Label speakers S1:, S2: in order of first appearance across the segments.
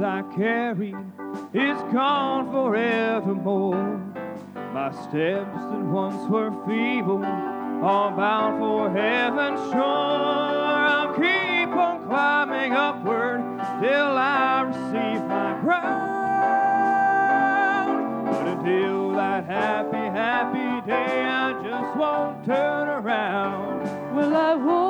S1: I carried is gone forevermore. My steps that once were feeble are bound for heaven's shore. I'll keep on climbing upward till I receive my crown. But until that happy, happy day, I just won't turn around.
S2: Well, I won't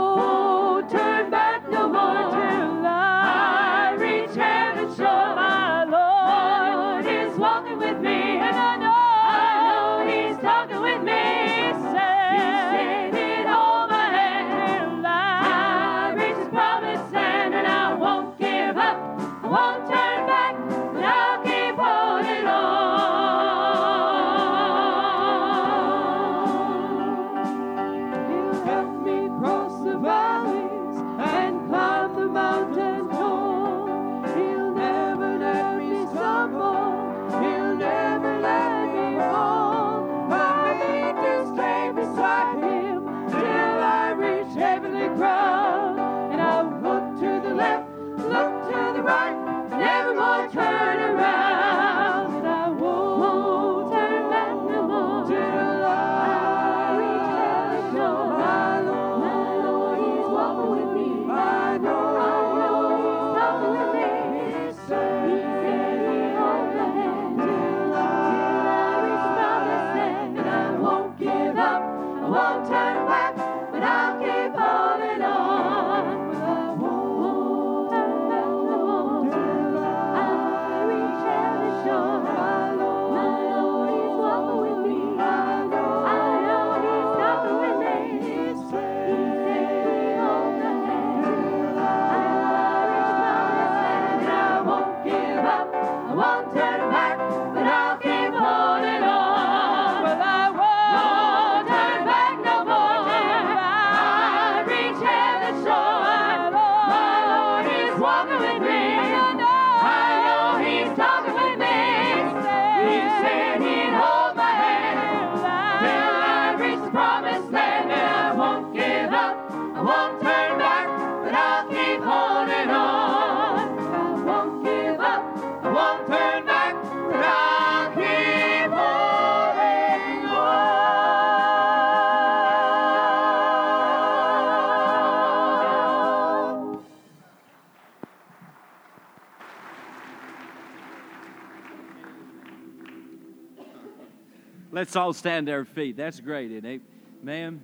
S3: Let's all stand to our feet. That's great, isn't it? Ma'am,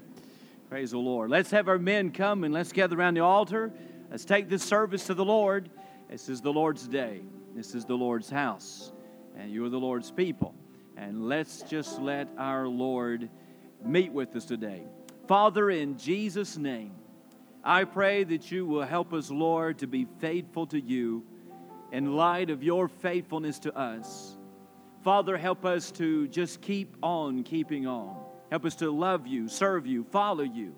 S3: praise the Lord. Let's have our men come and let's gather around the altar. Let's take this service to the Lord. This is the Lord's day. This is the Lord's house. And you are the Lord's people. And let's just let our Lord meet with us today. Father, in Jesus' name, I pray that you will help us, Lord, to be faithful to you in light of your faithfulness to us. Father, help us to just keep on keeping on. Help us to love you, serve you, follow you.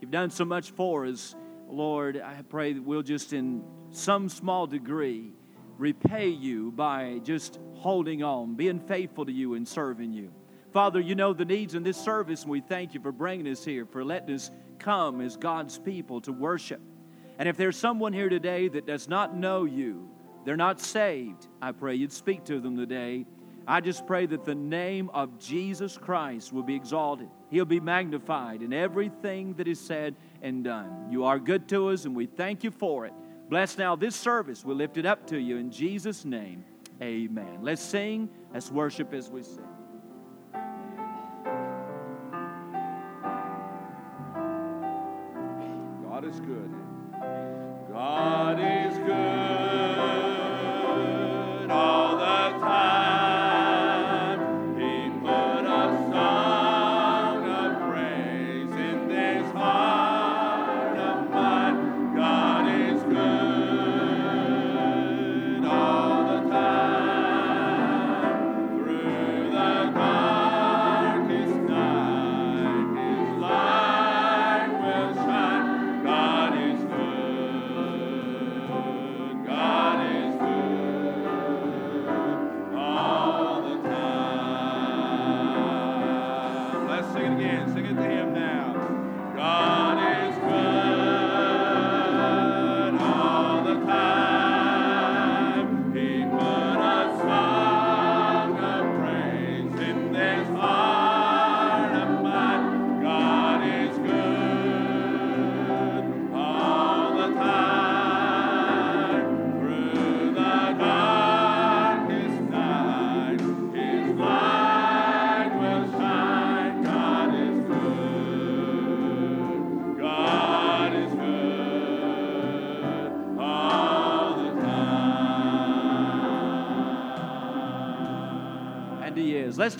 S3: You've done so much for us. Lord, I pray that we'll just, in some small degree, repay you by just holding on, being faithful to you, and serving you. Father, you know the needs in this service, and we thank you for bringing us here, for letting us come as God's people to worship. And if there's someone here today that does not know you, they're not saved, I pray you'd speak to them today. I just pray that the name of Jesus Christ will be exalted. He'll be magnified in everything that is said and done. You are good to us, and we thank you for it. Bless now this service. We lift it up to you in Jesus' name. Amen. Let's sing. Let's worship as we sing. God is good. God is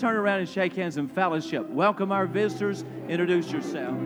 S4: turn around and shake hands and fellowship. Welcome our visitors. Introduce yourself.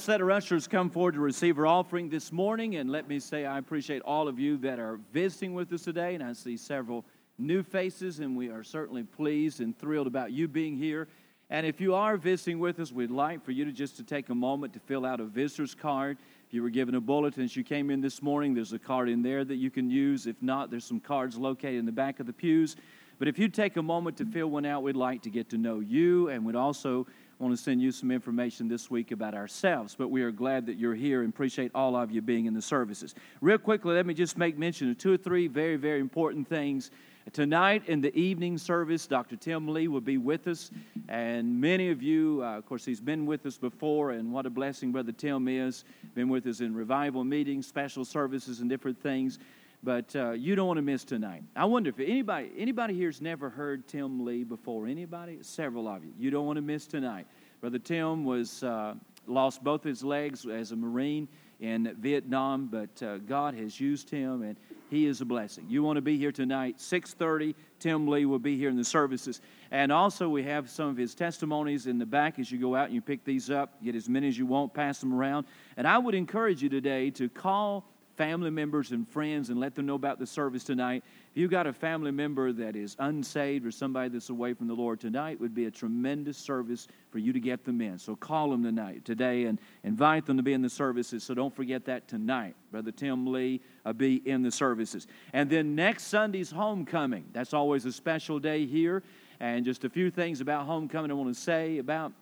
S3: Let's let our ushers come forward to receive our offering this morning. And let me say, I appreciate all of you that are visiting with us today. And I see several new faces, and we are certainly pleased and thrilled about you being here. And if you are visiting with us, we'd like for you to just to take a moment to fill out a visitor's card. If you were given a bulletin as you came in this morning, there's a card in there that you can use. If not, there's some cards located in the back of the pews. But if you take a moment to fill one out, we'd like to get to know you, and we'd also want to send you some information this week about ourselves, but we are glad that you're here and appreciate all of you being in the services. Real quickly, let me just make mention of two or three very, very important things. Tonight in the evening service, Dr. Tim Lee will be with us, and many of you, uh, of course, he's been with us before, and what a blessing Brother Tim is. Been with us in revival meetings, special services, and different things but uh, you don't want to miss tonight. I wonder if anybody anybody here's never heard Tim Lee before. Anybody? Several of you. You don't want to miss tonight. Brother Tim was uh, lost both his legs as a Marine in Vietnam, but uh, God has used him, and he is a blessing. You want to be here tonight, 6:30. Tim Lee will be here in the services, and also we have some of his testimonies in the back as you go out and you pick these up. Get as many as you want, pass them around, and I would encourage you today to call family members and friends and let them know about the service tonight. If you've got a family member that is unsaved or somebody that's away from the Lord tonight, would be a tremendous service for you to get them in. So call them tonight, today, and invite them to be in the services. So don't forget that tonight. Brother Tim Lee uh, be in the services. And then next Sunday's homecoming. That's always a special day here. And just a few things about homecoming I want to say about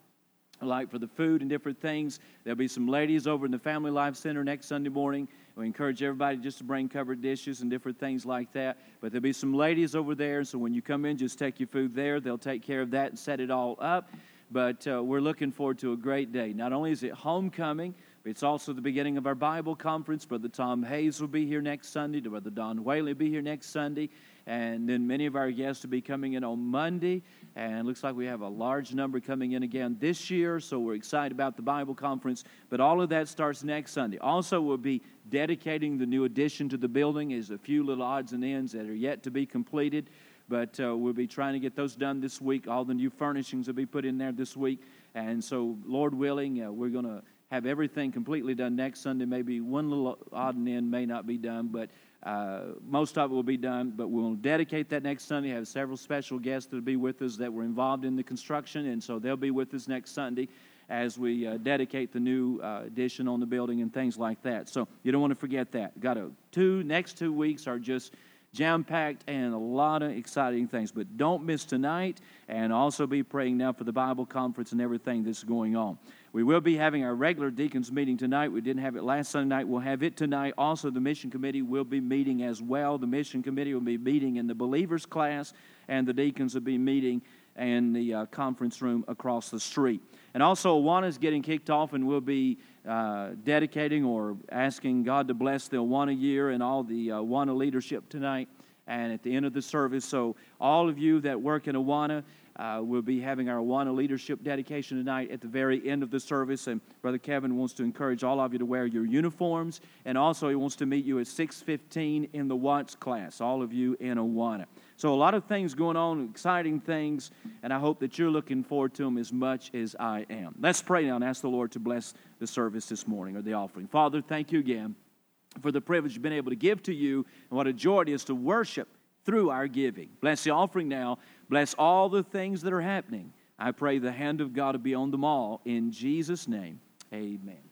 S3: like for the food and different things. There'll be some ladies over in the Family Life Center next Sunday morning. We encourage everybody just to bring covered dishes and different things like that. But there'll be some ladies over there, so when you come in, just take your food there. They'll take care of that and set it all up. But uh, we're looking forward to a great day. Not only is it homecoming, it's also the beginning of our Bible conference. Brother Tom Hayes will be here next Sunday. Brother Don Whaley will be here next Sunday. And then many of our guests will be coming in on Monday. And looks like we have a large number coming in again this year. So we're excited about the Bible conference. But all of that starts next Sunday. Also, we'll be dedicating the new addition to the building. Is a few little odds and ends that are yet to be completed. But uh, we'll be trying to get those done this week. All the new furnishings will be put in there this week. And so, Lord willing, uh, we're going to have everything completely done next Sunday. Maybe one little odd and end may not be done, but uh, most of it will be done, but we'll dedicate that next Sunday. Have several special guests that will be with us that were involved in the construction, and so they'll be with us next Sunday as we uh, dedicate the new uh, addition on the building and things like that. So you don't want to forget that. Got a two next two weeks are just jam packed and a lot of exciting things. But don't miss tonight, and also be praying now for the Bible conference and everything that's going on. We will be having our regular deacons meeting tonight. We didn't have it last Sunday night. We'll have it tonight. Also, the mission committee will be meeting as well. The mission committee will be meeting in the believers class, and the deacons will be meeting in the uh, conference room across the street. And also, Awana is getting kicked off, and we'll be uh, dedicating or asking God to bless the Awana year and all the uh, Awana leadership tonight and at the end of the service. So, all of you that work in Awana, uh, we'll be having our Awana leadership dedication tonight at the very end of the service. And Brother Kevin wants to encourage all of you to wear your uniforms. And also, he wants to meet you at 615 in the Watts class, all of you in Awana. So, a lot of things going on, exciting things, and I hope that you're looking forward to them as much as I am. Let's pray now and ask the Lord to bless the service this morning or the offering. Father, thank you again for the privilege of being able to give to you, and what a joy it is to worship through our giving. Bless the offering now. Bless all the things that are happening. I pray the hand of God to be on them all. In Jesus' name, amen.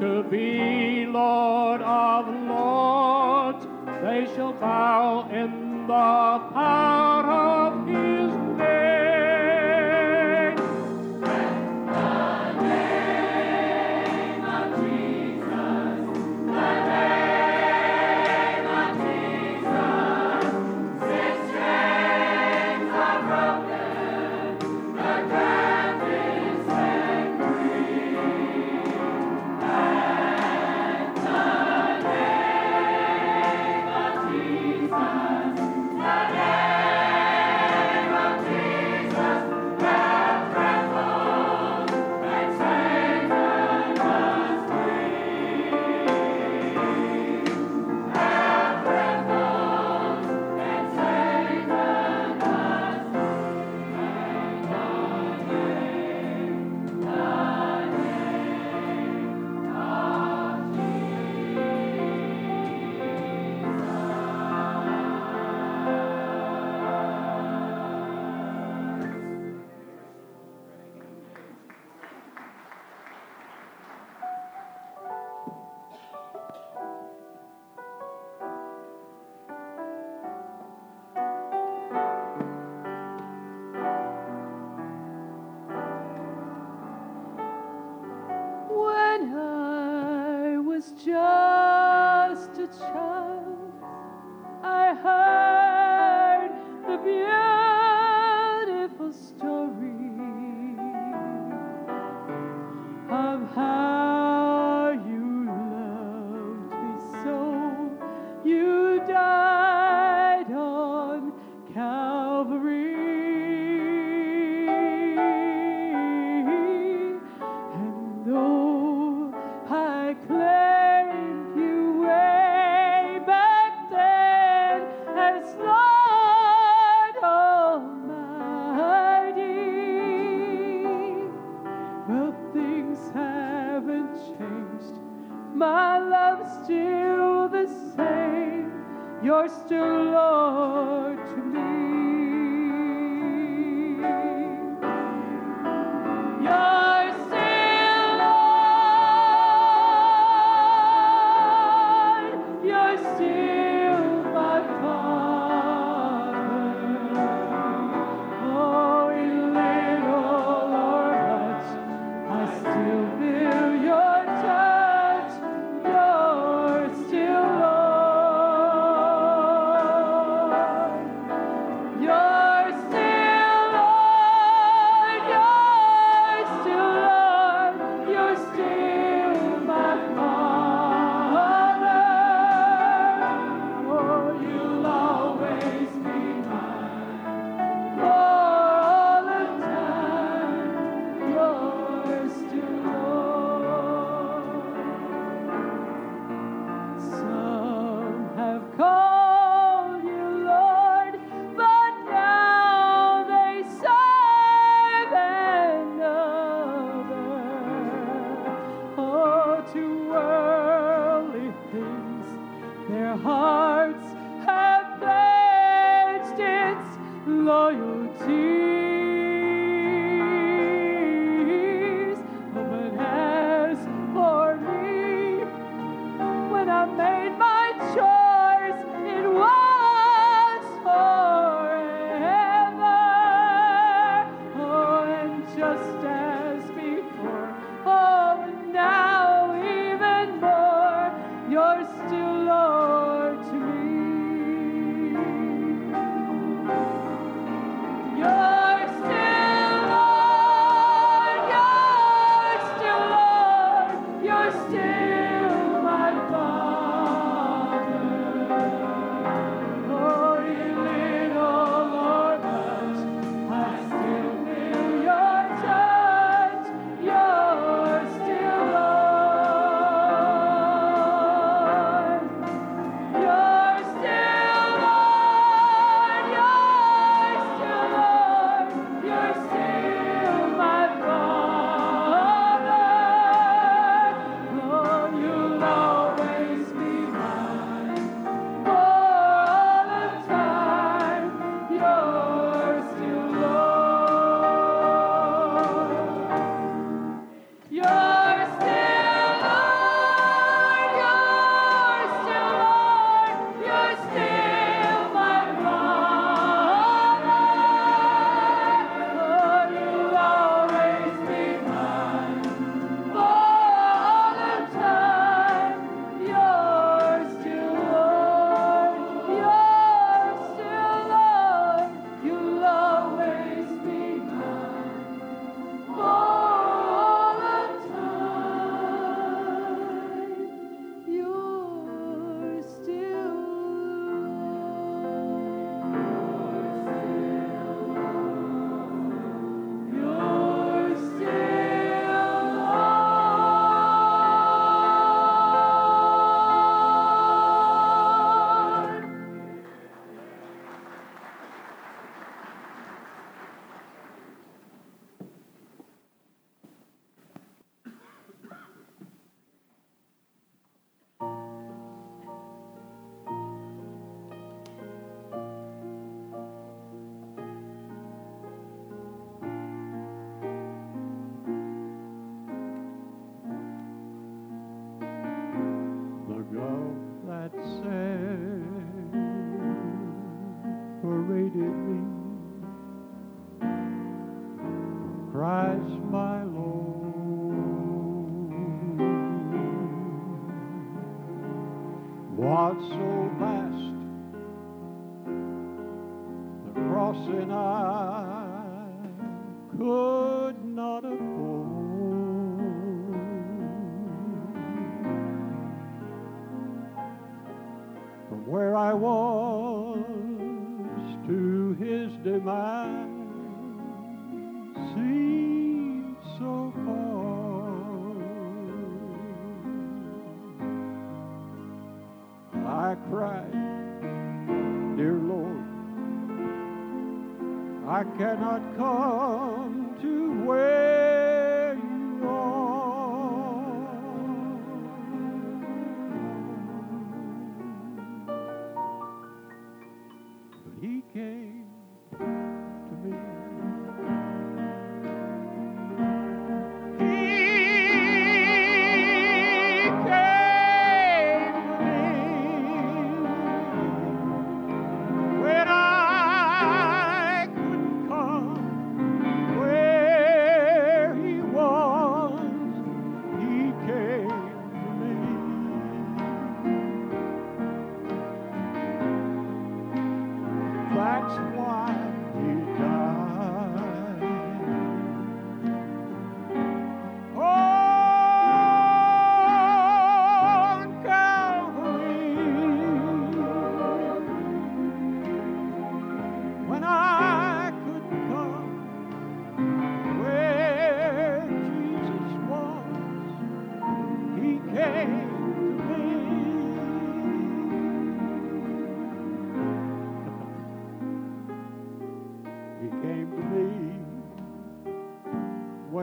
S2: To be Lord of Lords. They shall bow in the power of His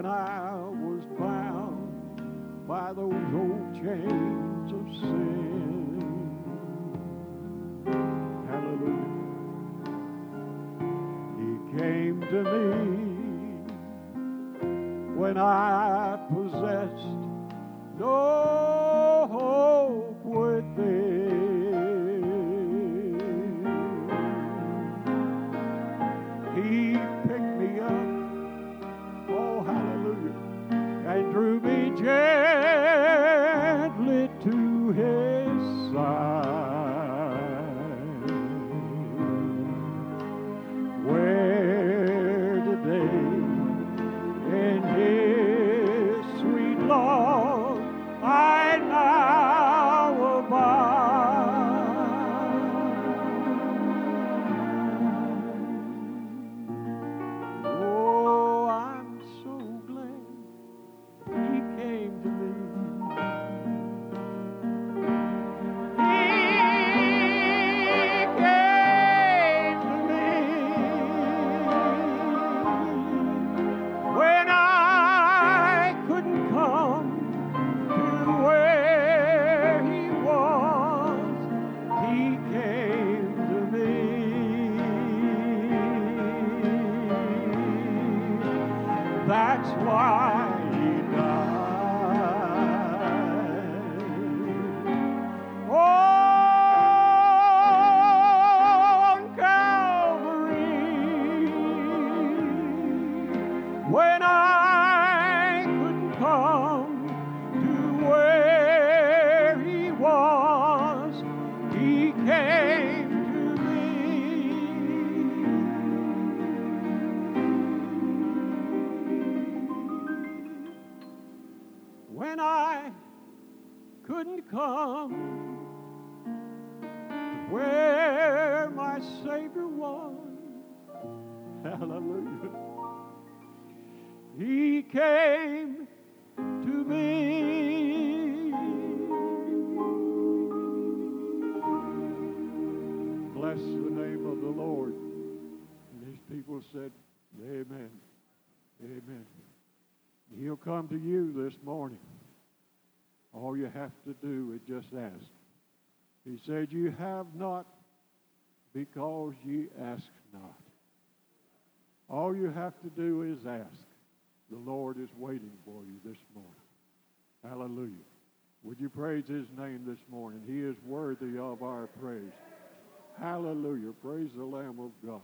S1: when I was
S5: bound by those old chains of sin. Hallelujah. He came to me when I possessed no. have to do with just ask. He said, You have not because ye ask not. All you have to do is ask. The Lord is waiting for you this morning. Hallelujah. Would you praise his name this morning? He is worthy of our praise. Hallelujah. Praise the Lamb of God.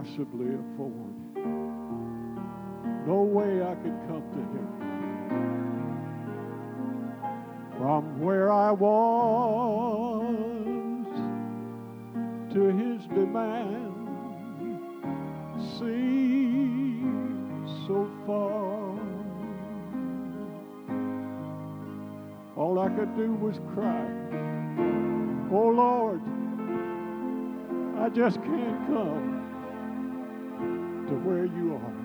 S5: possibly afford. No way I could come to Him. From where I was to His demand, seemed so far. All I could do was cry. Oh Lord, I just can't come where you are.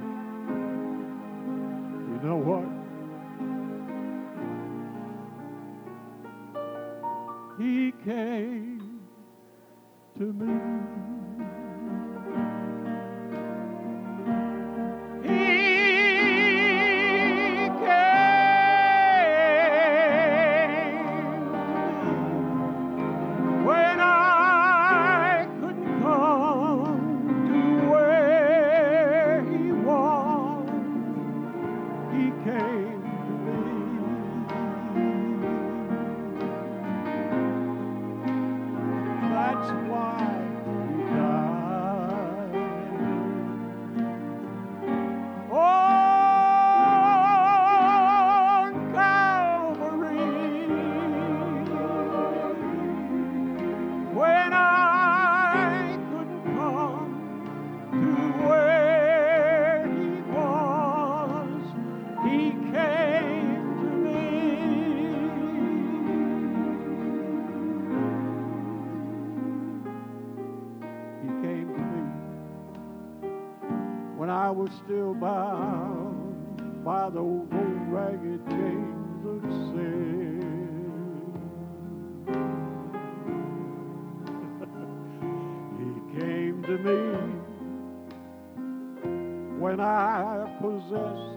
S5: when I possessed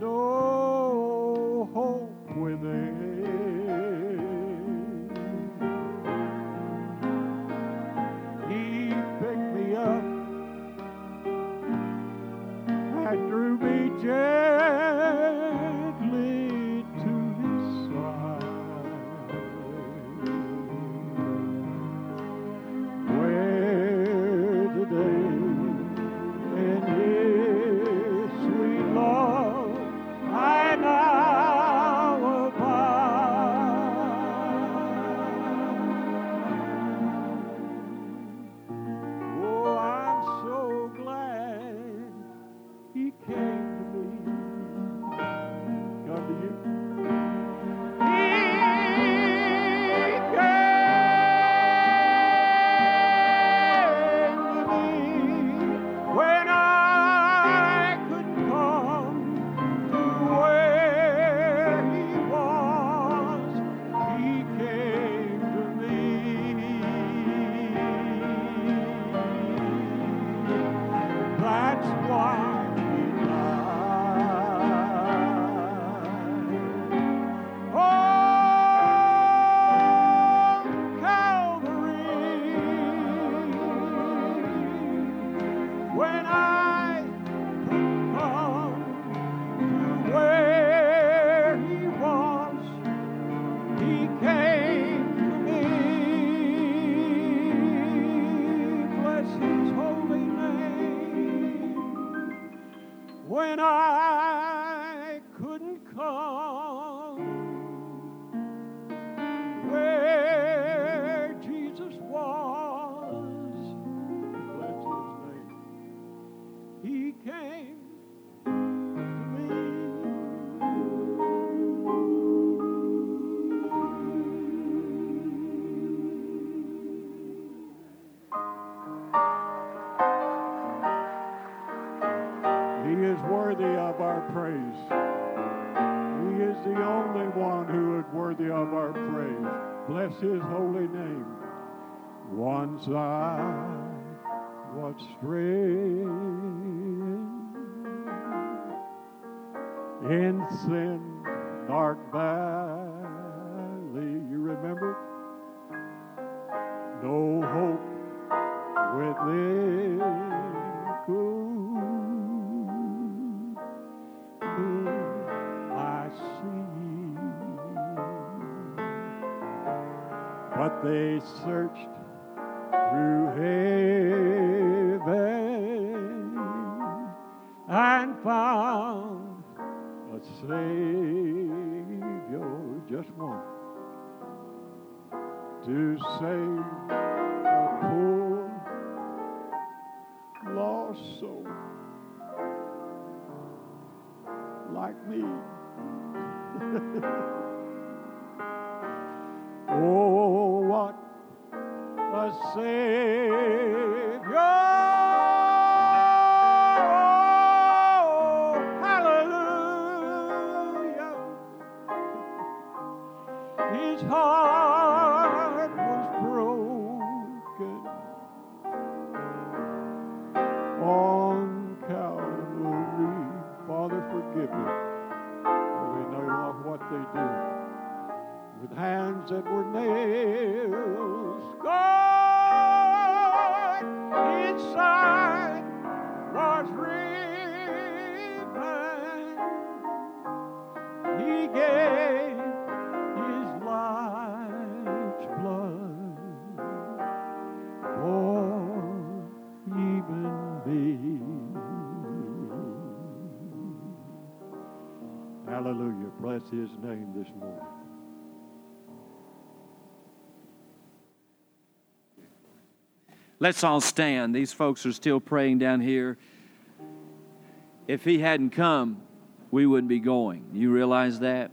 S5: no hope within. But they searched through heaven and found a Savior, just one, to save a poor lost soul like me. They know not what they do. With hands that were nailed, his name this morning.
S3: Let's all stand. These folks are still praying down here. If he hadn't come, we wouldn't be going. You realize that?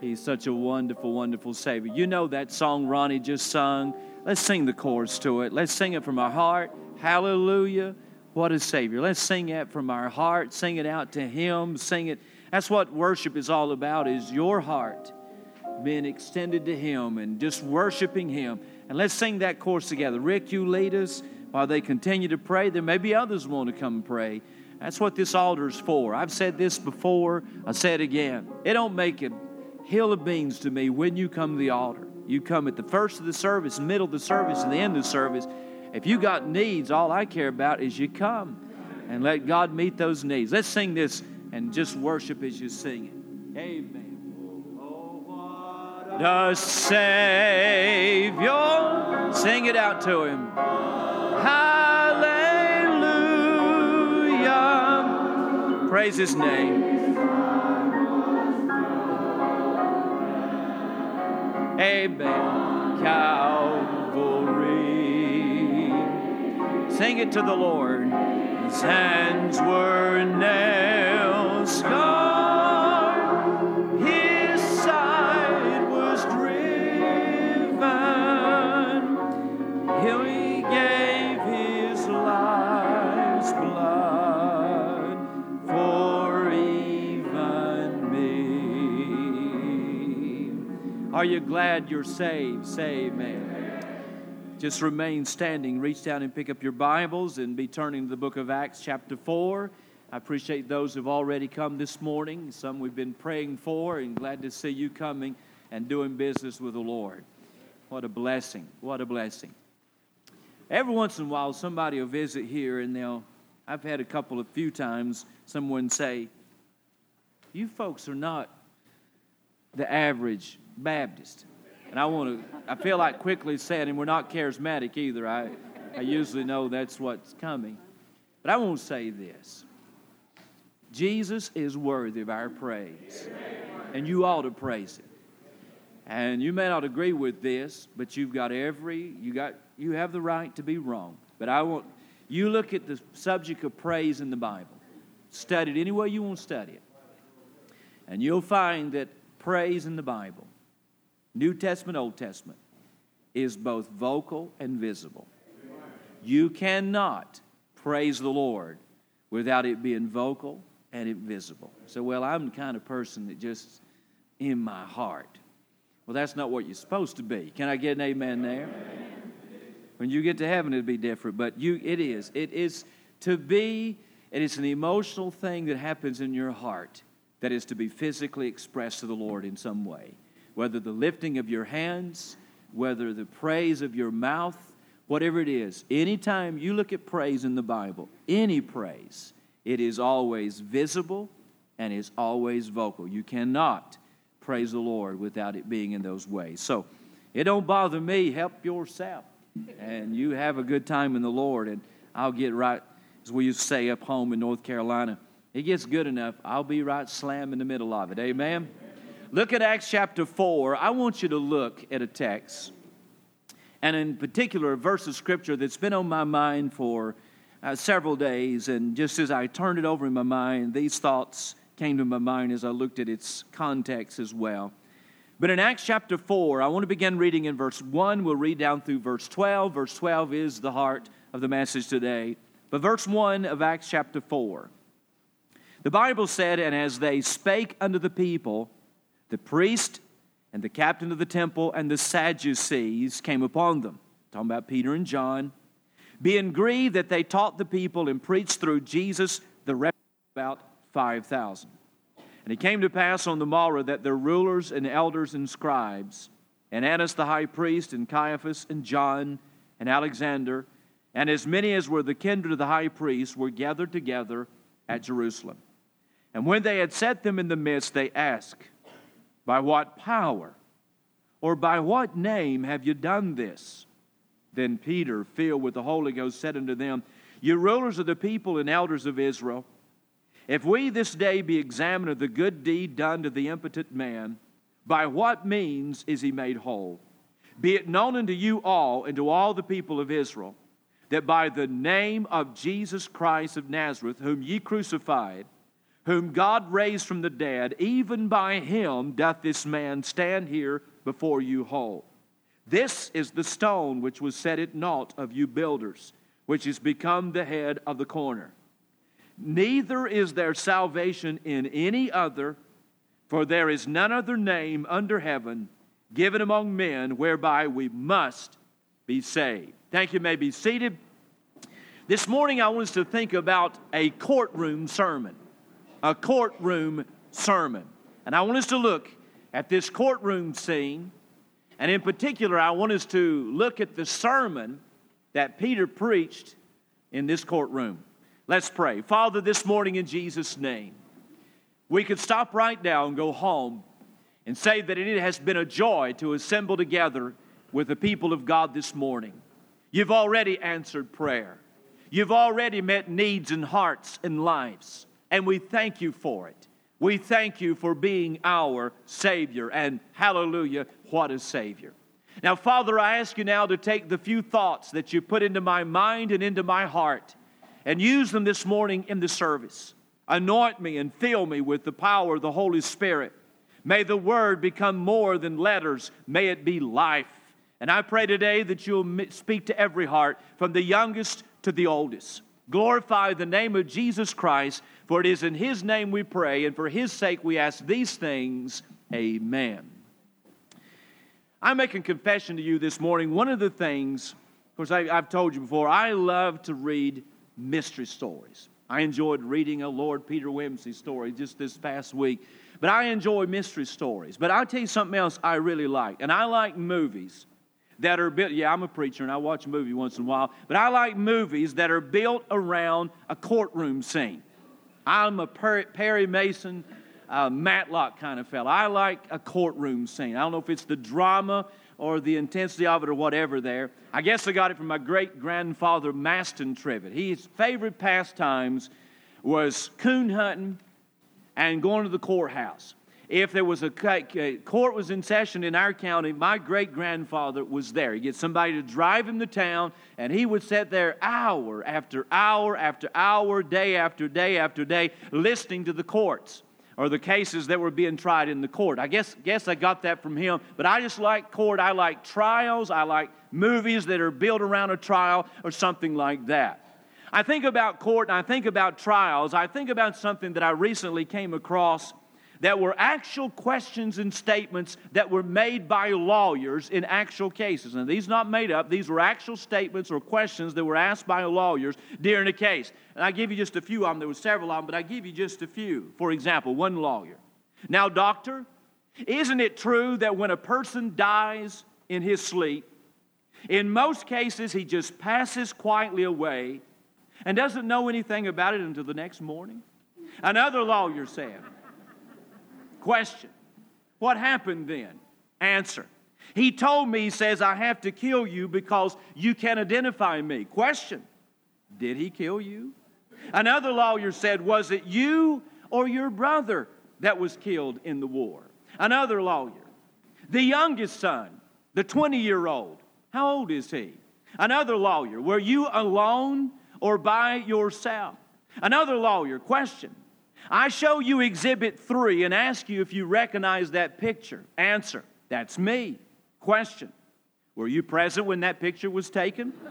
S3: He's such a wonderful, wonderful Savior. You know that song Ronnie just sung? Let's sing the chorus to it. Let's sing it from our heart. Hallelujah. What a Savior. Let's sing it from our heart. Sing it out to Him. Sing it. That's what worship is all about, is your heart being extended to Him and just worshiping Him. And let's sing that chorus together. Rick, you lead us while they continue to pray. There may be others want to come and pray. That's what this altar is for. I've said this before, I say it again. It don't make a hill of beans to me when you come to the altar. You come at the first of the service, middle of the service, and the end of the service. If you got needs, all I care about is you come and let God meet those needs. Let's sing this and just worship as you sing it. Amen. Oh, The Savior, sing it out to Him. Hallelujah. Praise His name. Amen. Calvary. Sing it to the Lord. His hands were nailed, Are you glad you're saved? Say amen. Just remain standing. Reach down and pick up your Bibles and be turning to the book of Acts, chapter 4. I appreciate those who've already come this morning. Some we've been praying for, and glad to see you coming and doing business with the Lord. What a blessing. What a blessing. Every once in a while, somebody will visit here, and they'll, I've had a couple of few times, someone say, You folks are not the average Baptist. And I want to, I feel like quickly saying, and we're not charismatic either. I, I usually know that's what's coming. But I want to say this Jesus is worthy of our praise. And you ought to praise Him. And you may not agree with this, but you've got every, you got, you have the right to be wrong. But I want, you look at the subject of praise in the Bible. Study it any way you want to study it. And you'll find that praise in the Bible New Testament, Old Testament, is both vocal and visible. You cannot praise the Lord without it being vocal and it visible. So, well, I'm the kind of person that just in my heart. Well, that's not what you're supposed to be. Can I get an amen there? When you get to heaven, it'll be different. But you, it is. It is to be, it's an emotional thing that happens in your heart that is to be physically expressed to the Lord in some way. whether the lifting of your hands, whether the praise of your mouth, whatever it is, anytime you look at praise in the Bible, any praise, it is always visible and is always vocal. You cannot praise the Lord without it being in those ways. So it don't bother me. Help yourself. And you have a good time in the Lord. And I'll get right, as we used to say up home in North Carolina, it gets good enough. I'll be right slam in the middle of it. Amen. Look at Acts chapter 4. I want you to look at a text, and in particular, a verse of scripture that's been on my mind for uh, several days. And just as I turned it over in my mind, these thoughts came to my mind as I looked at its context as well. But in Acts chapter 4, I want to begin reading in verse 1. We'll read down through verse 12. Verse 12 is the heart of the message today. But verse 1 of Acts chapter 4. The Bible said, And as they spake unto the people, the priest and the captain of the temple and the Sadducees came upon them. Talking about Peter and John. Being grieved that they taught the people and preached through Jesus the rest about 5,000. And it came to pass on the morrow that their rulers and elders and scribes, and Annas the high priest, and Caiaphas, and John, and Alexander, and as many as were the kindred of the high priest, were gathered together at Jerusalem. And when they had set them in the midst, they asked, By what power or by what name have you done this? Then Peter, filled with the Holy Ghost, said unto them, You rulers of the people and elders of Israel, if we this day be examined of the good deed done to the impotent man, by what means is he made whole? Be it known unto you all and to all the people of Israel that by the name of Jesus Christ of Nazareth, whom ye crucified, whom God raised from the dead, even by him doth this man stand here before you whole. This is the stone which was set at naught of you builders, which is become the head of the corner. Neither is there salvation in any other, for there is none other name under heaven given among men whereby we must be saved. Thank you. you may be seated. This morning, I want us to think about a courtroom sermon. A courtroom sermon. And I want us to look at this courtroom scene. And in particular, I want us to look at the sermon that Peter preached in this courtroom. Let's pray. Father, this morning in Jesus' name, we could stop right now and go home and say that it has been a joy to assemble together with the people of God this morning. You've already answered prayer. You've already met needs and hearts and lives, and we thank you for it. We thank you for being our Savior, and hallelujah, what a Savior. Now, Father, I ask you now to take the few thoughts that you put into my mind and into my heart and use them this morning in the service. Anoint me and fill me with the power of the Holy Spirit. May the word become more than letters, may it be life. And I pray today that you'll speak to every heart, from the youngest to the oldest. Glorify the name of Jesus Christ, for it is in his name we pray, and for his sake we ask these things. Amen. I'm making confession to you this morning. One of the things, of course, I, have told you before, I love to read mystery stories. I enjoyed reading a Lord Peter Wimsey story just this past week. But I enjoy mystery stories. But I'll tell you something else I really like. And I like movies that are built. Yeah, I'm a preacher and I watch a movie once in a while. But I like movies that are built around a courtroom scene. I'm a Perry Mason, uh, Matlock kind of fellow. I like a courtroom scene. I don't know if it's the drama or the intensity of it or whatever there. I guess I got it from my great grandfather, Maston Trivette. His favorite pastimes was coon hunting and going to the courthouse. If there was a court was in session in our county, my great grandfather was there. He'd get somebody to drive him to town, and he would sit there hour after hour after hour, day after day after day, listening to the courts or the cases that were being tried in the court. I guess, guess I got that from him, but I just like court. I like trials. I like movies that are built around a trial or something like that. I think about court and I think about trials. I think about something that I recently came across that were actual questions and statements that were made by lawyers in actual cases. And these not made up, these were actual statements or questions that were asked by lawyers during a case. And I give you just a few of them. There were several of them, but I give you just a few. For example, one lawyer. Now, doctor, Isn't it true that when a person dies in his sleep, in most cases he just passes quietly away and doesn't know anything about it until the next morning? Another lawyer said, Question What happened then? Answer He told me, he says, I have to kill you because you can identify me. Question Did he kill you? Another lawyer said, Was it you or your brother that was killed in the war? Another lawyer, the youngest son, the 20 year old, how old is he? Another lawyer, were you alone or by yourself? Another lawyer, question. I show you exhibit three and ask you if you recognize that picture. Answer, that's me. Question, were you present when that picture was taken?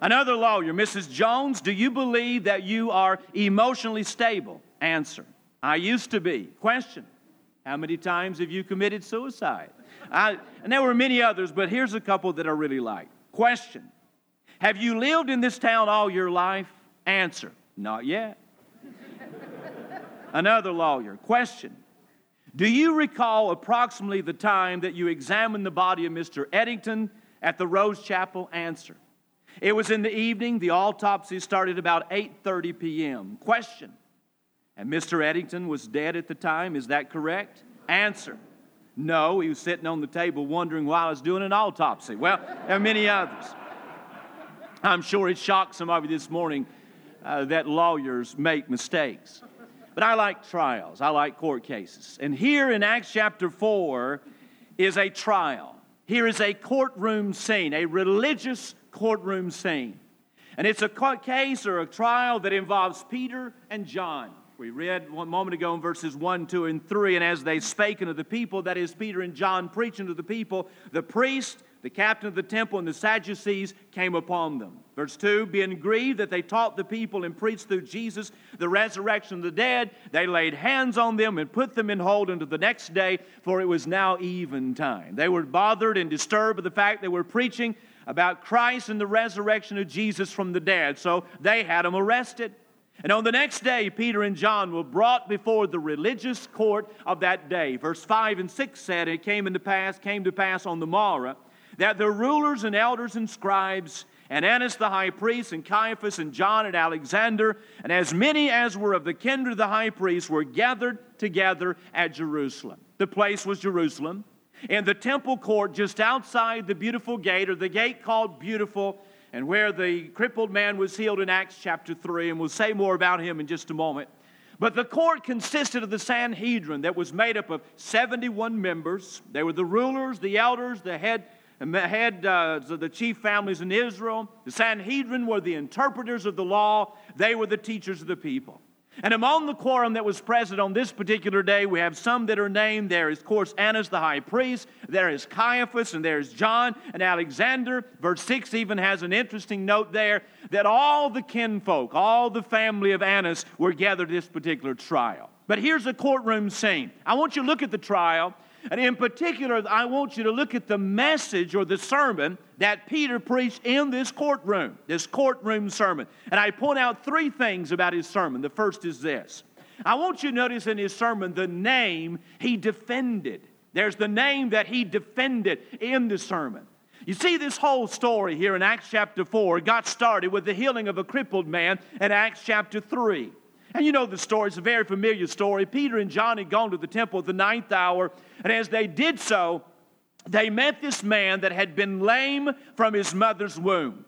S3: Another lawyer, Mrs. Jones, do you believe that you are emotionally stable? Answer, I used to be. Question How many times have you committed suicide? I, and there were many others, but here's a couple that I really like. Question Have you lived in this town all your life? Answer Not yet. Another lawyer. Question Do you recall approximately the time that you examined the body of Mr. Eddington at the Rose Chapel? Answer It was in the evening. The autopsy started about 8:30 p.m. Question and Mr. Eddington was dead at the time. Is that correct? Answer. No, he was sitting on the table wondering why I was doing an autopsy. Well, there are many others. I'm sure it shocked some of you this morning uh, that lawyers make mistakes. But I like trials, I like court cases. And here in Acts chapter 4 is a trial. Here is a courtroom scene, a religious courtroom scene. And it's a case or a trial that involves Peter and John. We read one moment ago in verses 1, 2, and 3, and as they spake unto the people, that is Peter and John preaching to the people, the priest, the captain of the temple, and the Sadducees came upon them. Verse 2 Being grieved that they taught the people and preached through Jesus the resurrection of the dead, they laid hands on them and put them in hold until the next day, for it was now eventide. They were bothered and disturbed by the fact they were preaching about Christ and the resurrection of Jesus from the dead, so they had them arrested. And on the next day, Peter and John were brought before the religious court of that day. Verse 5 and 6 said, It came into pass, came to pass on the morrow, that the rulers and elders and scribes, and Annas the high priest, and Caiaphas, and John, and Alexander, and as many as were of the kindred of the high priest, were gathered together at Jerusalem. The place was Jerusalem. In the temple court, just outside the beautiful gate, or the gate called Beautiful, and where the crippled man was healed in Acts chapter 3, and we'll say more about him in just a moment. But the court consisted of the Sanhedrin that was made up of 71 members. They were the rulers, the elders, the head, head uh, the chief families in Israel. The Sanhedrin were the interpreters of the law, they were the teachers of the people. And among the quorum that was present on this particular day, we have some that are named. There is, of course, Annas the high priest. There is Caiaphas, and there's John and Alexander. Verse 6 even has an interesting note there that all the kinfolk, all the family of Annas were gathered at this particular trial. But here's a courtroom scene. I want you to look at the trial and in particular, I want you to look at the message or the sermon that Peter preached in this courtroom, this courtroom sermon. And I point out three things about his sermon. The first is this I want you to notice in his sermon the name he defended. There's the name that he defended in the sermon. You see, this whole story here in Acts chapter 4 got started with the healing of a crippled man in Acts chapter 3. And you know the story, it's a very familiar story. Peter and John had gone to the temple at the ninth hour, and as they did so, they met this man that had been lame from his mother's womb.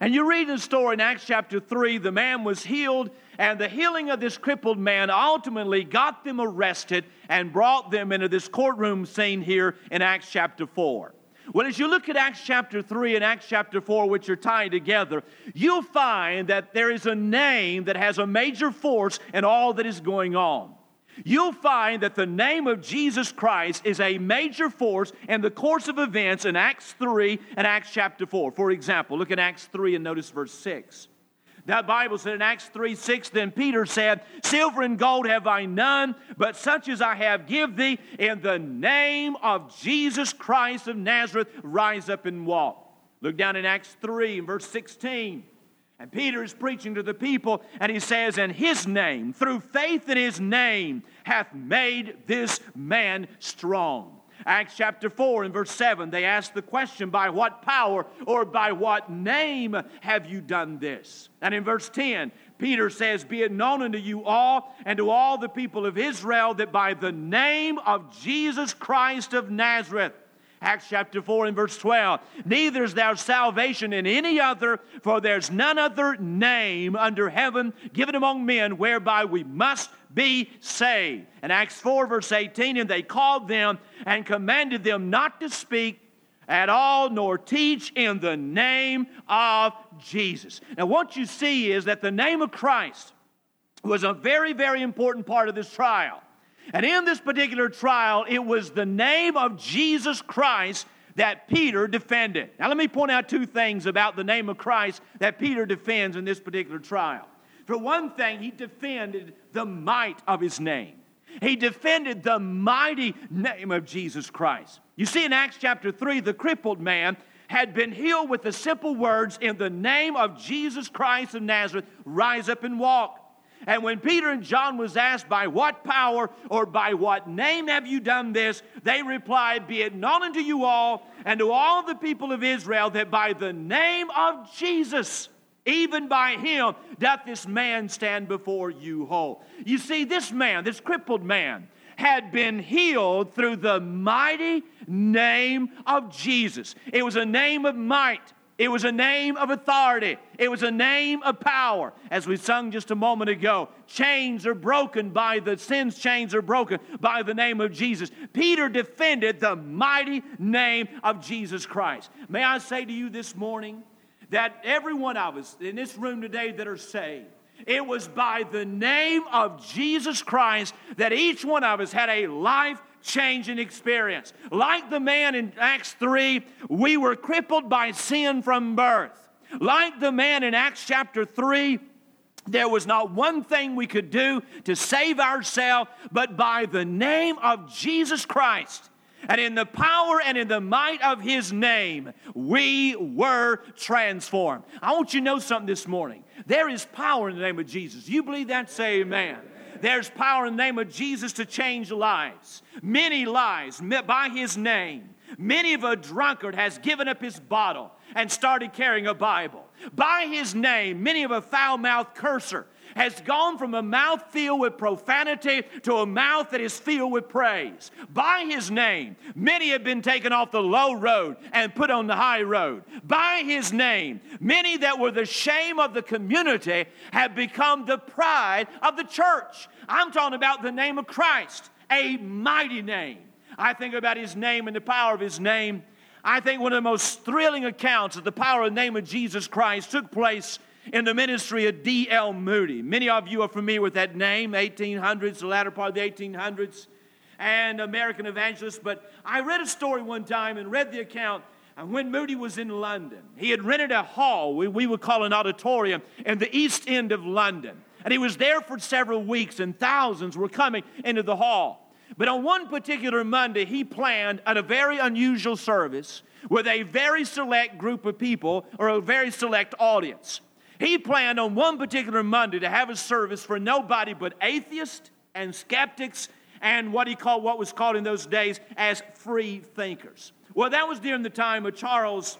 S3: And you read in the story in Acts chapter 3, the man was healed, and the healing of this crippled man ultimately got them arrested and brought them into this courtroom scene here in Acts chapter 4. Well, as you look at Acts chapter 3 and Acts chapter 4, which are tied together, you'll find that there is a name that has a major force in all that is going on. You'll find that the name of Jesus Christ is a major force in the course of events in Acts 3 and Acts chapter 4. For example, look at Acts 3 and notice verse 6. That Bible said in Acts 3 6, then Peter said, Silver and gold have I none, but such as I have give thee, in the name of Jesus Christ of Nazareth, rise up and walk. Look down in Acts 3 verse 16. And Peter is preaching to the people, and he says, And his name, through faith in his name, hath made this man strong. Acts chapter 4 and verse 7, they ask the question, By what power or by what name have you done this? And in verse 10, Peter says, Be it known unto you all and to all the people of Israel that by the name of Jesus Christ of Nazareth, Acts chapter 4 and verse 12. Neither is there salvation in any other, for there's none other name under heaven given among men whereby we must be saved. And Acts 4 verse 18, and they called them and commanded them not to speak at all nor teach in the name of Jesus. Now, what you see is that the name of Christ was a very, very important part of this trial. And in this particular trial, it was the name of Jesus Christ that Peter defended. Now, let me point out two things about the name of Christ that Peter defends in this particular trial. For one thing, he defended the might of his name. He defended the mighty name of Jesus Christ. You see, in Acts chapter 3, the crippled man had been healed with the simple words, In the name of Jesus Christ of Nazareth, rise up and walk. And when Peter and John was asked, By what power or by what name have you done this? They replied, Be it known unto you all and to all the people of Israel that by the name of Jesus, even by him, doth this man stand before you whole. You see, this man, this crippled man, had been healed through the mighty name of Jesus. It was a name of might. It was a name of authority. It was a name of power. As we sung just a moment ago, chains are broken by the sin's chains are broken by the name of Jesus. Peter defended the mighty name of Jesus Christ. May I say to you this morning that every one of us in this room today that are saved, it was by the name of Jesus Christ that each one of us had a life changing experience. Like the man in Acts 3, we were crippled by sin from birth. Like the man in Acts chapter 3, there was not one thing we could do to save ourselves, but by the name of Jesus Christ. And in the power and in the might of his name, we were transformed. I want you to know something this morning. There is power in the name of Jesus. You believe that? Say amen. There's power in the name of Jesus to change lives. Many lives by his name. Many of a drunkard has given up his bottle and started carrying a Bible. By his name, many of a foul mouthed curser has gone from a mouth filled with profanity to a mouth that is filled with praise. By his name, many have been taken off the low road and put on the high road. By his name, many that were the shame of the community have become the pride of the church. I'm talking about the name of Christ, a mighty name. I think about his name and the power of his name. I think one of the most thrilling accounts of the power of the name of Jesus Christ took place in the ministry of D.L. Moody. Many of you are familiar with that name, 1800s, the latter part of the 1800s, and American evangelist. But I read a story one time and read the account and when Moody was in London. He had rented a hall, we, we would call an auditorium, in the east end of London. And he was there for several weeks, and thousands were coming into the hall. But on one particular Monday, he planned a very unusual service with a very select group of people or a very select audience. He planned on one particular Monday to have a service for nobody but atheists and skeptics and what he called what was called in those days as free thinkers. Well, that was during the time of Charles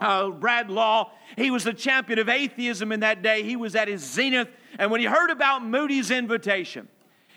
S3: uh, Bradlaugh. He was the champion of atheism in that day. He was at his zenith. And when he heard about Moody's invitation,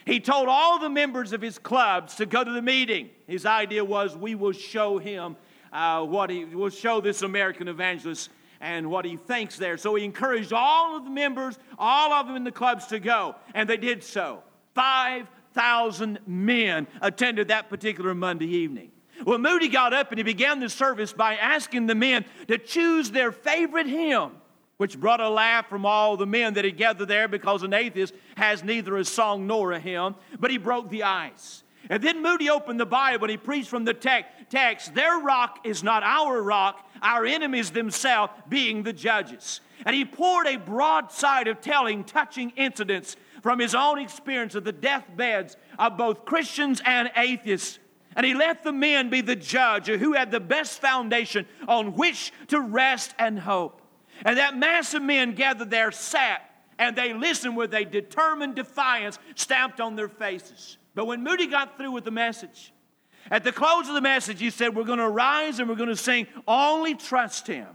S3: he told all the members of his clubs to go to the meeting. His idea was we will show him uh, what he will show this American evangelist and what he thinks there. So he encouraged all of the members, all of them in the clubs to go, and they did so. 5,000 men attended that particular Monday evening. Well, Moody got up and he began the service by asking the men to choose their favorite hymn, which brought a laugh from all the men that had gathered there because an atheist has neither a song nor a hymn. But he broke the ice. And then Moody opened the Bible and he preached from the text Their rock is not our rock, our enemies themselves being the judges. And he poured a broadside of telling touching incidents from his own experience of the deathbeds of both Christians and atheists. And he let the men be the judge of who had the best foundation on which to rest and hope. And that mass of men gathered there sat and they listened with a determined defiance stamped on their faces. But when Moody got through with the message, at the close of the message, he said, We're going to rise and we're going to sing, Only Trust Him.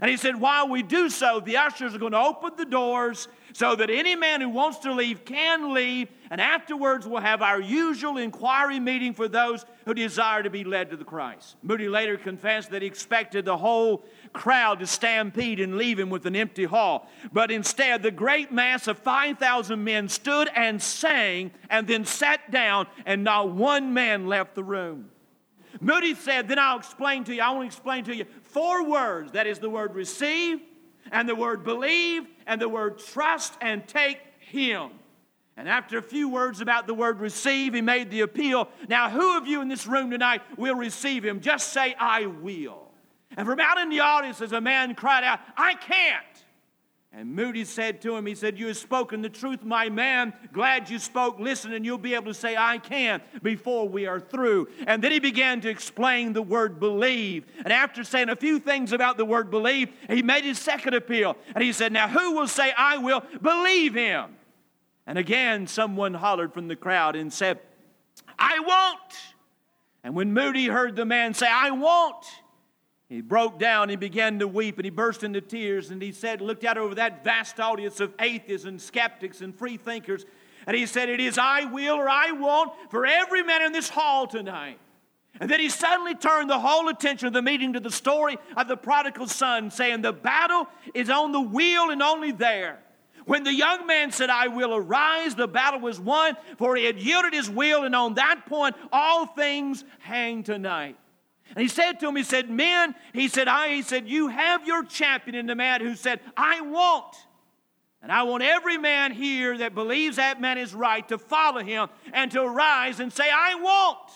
S3: And he said, while we do so, the ushers are going to open the doors so that any man who wants to leave can leave. And afterwards, we'll have our usual inquiry meeting for those who desire to be led to the Christ. Moody later confessed that he expected the whole crowd to stampede and leave him with an empty hall. But instead, the great mass of 5,000 men stood and sang and then sat down, and not one man left the room. Moody said, Then I'll explain to you, I want to explain to you four words that is, the word receive, and the word believe, and the word trust, and take Him. And after a few words about the word receive, he made the appeal. Now, who of you in this room tonight will receive him? Just say, I will. And from out in the audience, as a man cried out, I can't. And Moody said to him, He said, You have spoken the truth, my man. Glad you spoke. Listen, and you'll be able to say, I can before we are through. And then he began to explain the word believe. And after saying a few things about the word believe, he made his second appeal. And he said, Now who will say, I will believe him? And again, someone hollered from the crowd and said, I won't. And when Moody heard the man say, I won't, he broke down, he began to weep, and he burst into tears, and he said, looked out over that vast audience of atheists and skeptics and free thinkers, and he said, It is I will or I won't for every man in this hall tonight. And then he suddenly turned the whole attention of the meeting to the story of the prodigal son, saying, The battle is on the wheel and only there. When the young man said, I will arise, the battle was won, for he had yielded his will, and on that point, all things hang tonight. And he said to him, he said, Men, he said, I, he said, you have your champion in the man who said, I won't. And I want every man here that believes that man is right to follow him and to arise and say, I won't.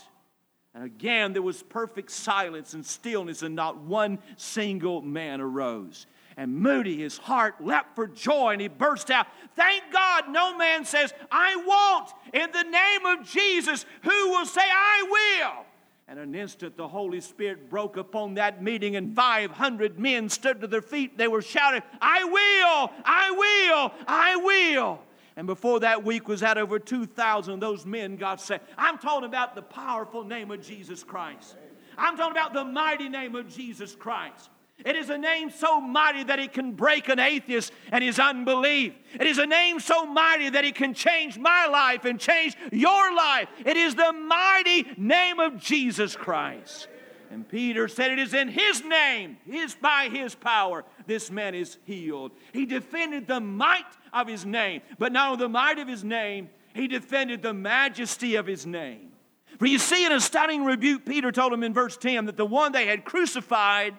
S3: And again, there was perfect silence and stillness, and not one single man arose. And Moody, his heart leapt for joy, and he burst out, Thank God no man says, I won't. In the name of Jesus, who will say, I will? And an instant, the Holy Spirit broke upon that meeting, and 500 men stood to their feet. They were shouting, I will, I will, I will. And before that week was out, over 2,000 of those men got saved. I'm talking about the powerful name of Jesus Christ. I'm talking about the mighty name of Jesus Christ. It is a name so mighty that it can break an atheist and his unbelief. It is a name so mighty that it can change my life and change your life. It is the mighty name of Jesus Christ. And Peter said, It is in his name, his by his power, this man is healed. He defended the might of his name, but not only the might of his name, he defended the majesty of his name. For you see, in a stunning rebuke, Peter told him in verse 10 that the one they had crucified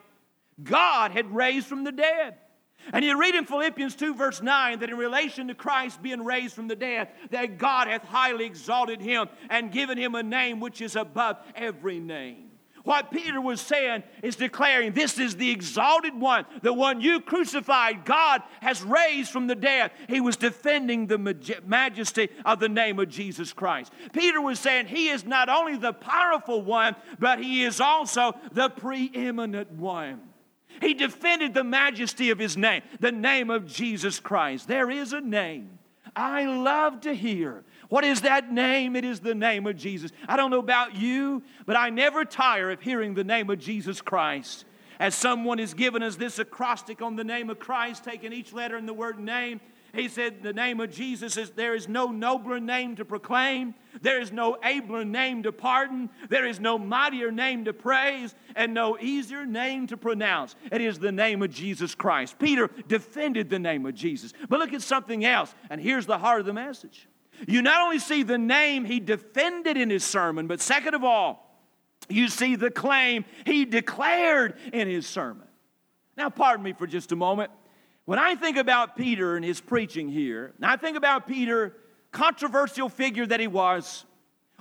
S3: God had raised from the dead. And you read in Philippians 2, verse 9, that in relation to Christ being raised from the dead, that God hath highly exalted him and given him a name which is above every name. What Peter was saying is declaring, This is the exalted one, the one you crucified, God has raised from the dead. He was defending the majesty of the name of Jesus Christ. Peter was saying, He is not only the powerful one, but He is also the preeminent one. He defended the majesty of his name, the name of Jesus Christ. There is a name I love to hear. What is that name? It is the name of Jesus. I don't know about you, but I never tire of hearing the name of Jesus Christ. As someone has given us this acrostic on the name of Christ, taking each letter in the word name, he said, The name of Jesus is there is no nobler name to proclaim, there is no abler name to pardon, there is no mightier name to praise, and no easier name to pronounce. It is the name of Jesus Christ. Peter defended the name of Jesus. But look at something else, and here's the heart of the message. You not only see the name he defended in his sermon, but second of all, you see the claim he declared in his sermon. Now, pardon me for just a moment. When I think about Peter and his preaching here, I think about Peter, controversial figure that he was,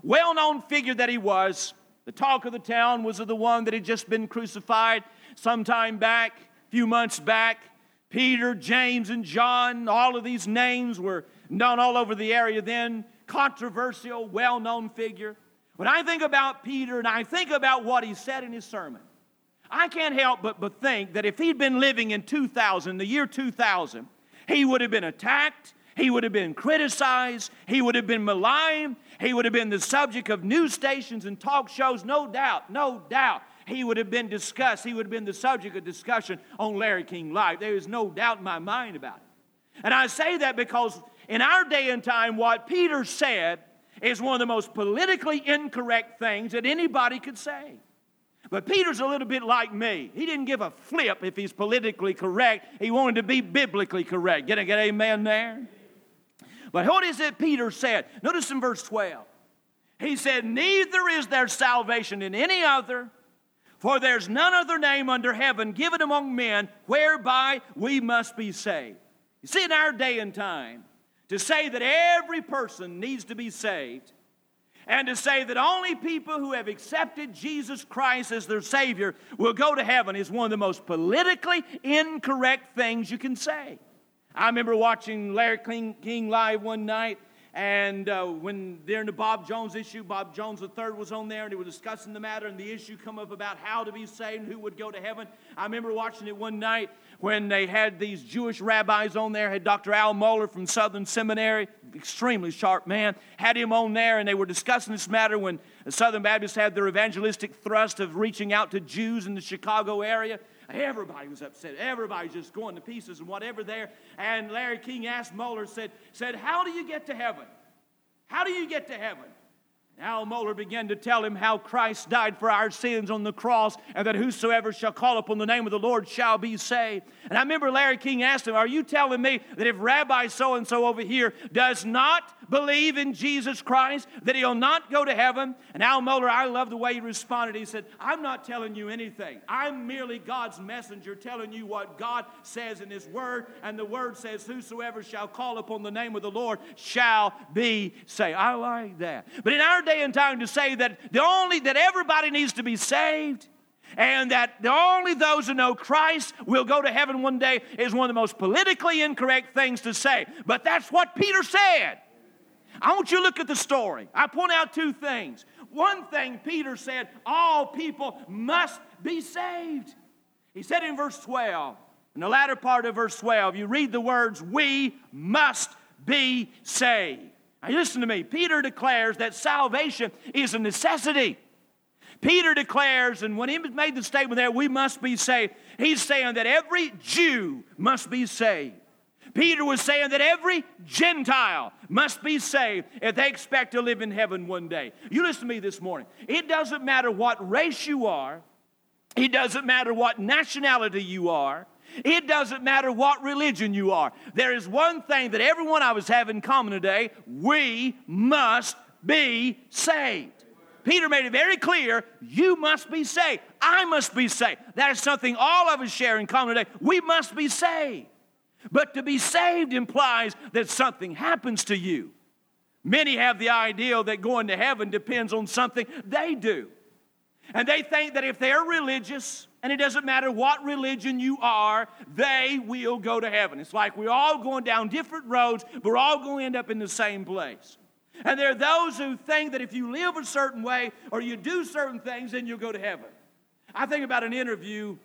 S3: well known figure that he was. The talk of the town was of the one that had just been crucified some time back, a few months back. Peter, James, and John, all of these names were known all over the area then. Controversial, well known figure. When I think about Peter and I think about what he said in his sermon, I can't help but, but think that if he'd been living in 2000, the year 2000, he would have been attacked, he would have been criticized, he would have been maligned, he would have been the subject of news stations and talk shows, no doubt, no doubt. He would have been discussed, he would have been the subject of discussion on Larry King Live. There is no doubt in my mind about it. And I say that because in our day and time, what Peter said is one of the most politically incorrect things that anybody could say. But Peter's a little bit like me. He didn't give a flip if he's politically correct. He wanted to be biblically correct. Get a get amen there? But what is it Peter said? Notice in verse 12. He said, Neither is there salvation in any other, for there's none other name under heaven given among men whereby we must be saved. You see, in our day and time, to say that every person needs to be saved and to say that only people who have accepted Jesus Christ as their Savior will go to heaven is one of the most politically incorrect things you can say. I remember watching Larry King, live one night, and uh, when during the Bob Jones issue, Bob Jones III was on there, and they were discussing the matter, and the issue come up about how to be saved and who would go to heaven. I remember watching it one night, when they had these Jewish rabbis on there, had Dr. Al Mohler from Southern Seminary, extremely sharp man, had him on there, and they were discussing this matter when the Southern Baptists had their evangelistic thrust of reaching out to Jews in the Chicago area. Everybody was upset. Everybody's just going to pieces and whatever there. And Larry King asked Mohler, said, said, How do you get to heaven? How do you get to heaven? Al Mohler began to tell him how Christ died for our sins on the cross and that whosoever shall call upon the name of the Lord shall be saved. And I remember Larry King asked him, Are you telling me that if Rabbi so and so over here does not believe in Jesus Christ, that he'll not go to heaven? And Al Mohler, I love the way he responded. He said, I'm not telling you anything. I'm merely God's messenger telling you what God says in his word. And the word says, Whosoever shall call upon the name of the Lord shall be saved. I like that. But in our day and time to say that the only that everybody needs to be saved and that the only those who know Christ will go to heaven one day is one of the most politically incorrect things to say. But that's what Peter said. I want you to look at the story. I point out two things. One thing Peter said, all people must be saved. He said in verse 12, in the latter part of verse 12, you read the words, we must be saved. Now, listen to me. Peter declares that salvation is a necessity. Peter declares, and when he made the statement there, we must be saved, he's saying that every Jew must be saved. Peter was saying that every Gentile must be saved if they expect to live in heaven one day. You listen to me this morning. It doesn't matter what race you are, it doesn't matter what nationality you are, it doesn't matter what religion you are. There is one thing that everyone I was having in common today we must be saved. Peter made it very clear you must be saved. I must be saved. That is something all of us share in common today. We must be saved. But to be saved implies that something happens to you. Many have the idea that going to heaven depends on something they do. And they think that if they're religious, and it doesn't matter what religion you are, they will go to heaven. It's like we're all going down different roads, but we're all going to end up in the same place. And there are those who think that if you live a certain way or you do certain things, then you'll go to heaven. I think about an interview.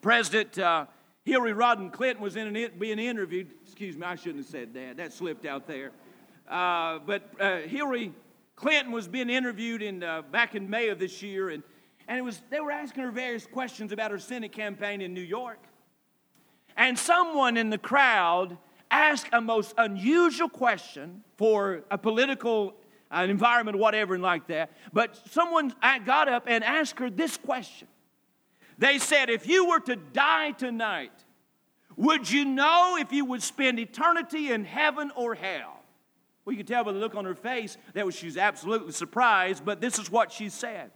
S3: President uh, Hillary Rodham Clinton was in an, being interviewed. Excuse me, I shouldn't have said that. That slipped out there. Uh, but uh, Hillary Clinton was being interviewed in, uh, back in May of this year, and, and it was, they were asking her various questions about her Senate campaign in New York. And someone in the crowd asked a most unusual question for a political uh, environment, whatever, and like that. But someone got up and asked her this question. They said, If you were to die tonight, would you know if you would spend eternity in heaven or hell? Well, you can tell by the look on her face that she was, absolutely surprised, but this is what she said.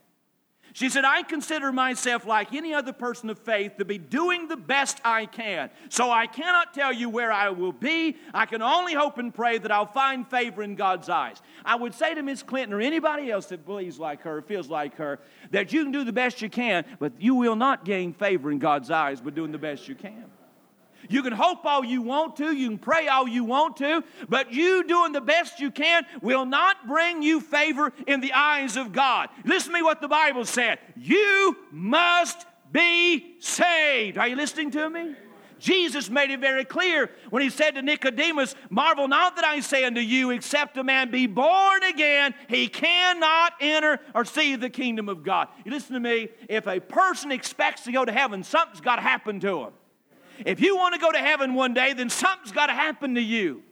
S3: She said, I consider myself like any other person of faith to be doing the best I can. So I cannot tell you where I will be. I can only hope and pray that I'll find favor in God's eyes. I would say to Miss Clinton or anybody else that believes like her, feels like her, that you can do the best you can, but you will not gain favor in God's eyes by doing the best you can. You can hope all you want to, you can pray all you want to, but you doing the best you can will not bring you favor in the eyes of God. Listen to me what the Bible said. You must be saved. Are you listening to me? Jesus made it very clear when he said to Nicodemus, Marvel not that I say unto you, except a man be born again, he cannot enter or see the kingdom of God. You listen to me, if a person expects to go to heaven, something's got to happen to him. If you want to go to heaven one day, then something's got to happen to you.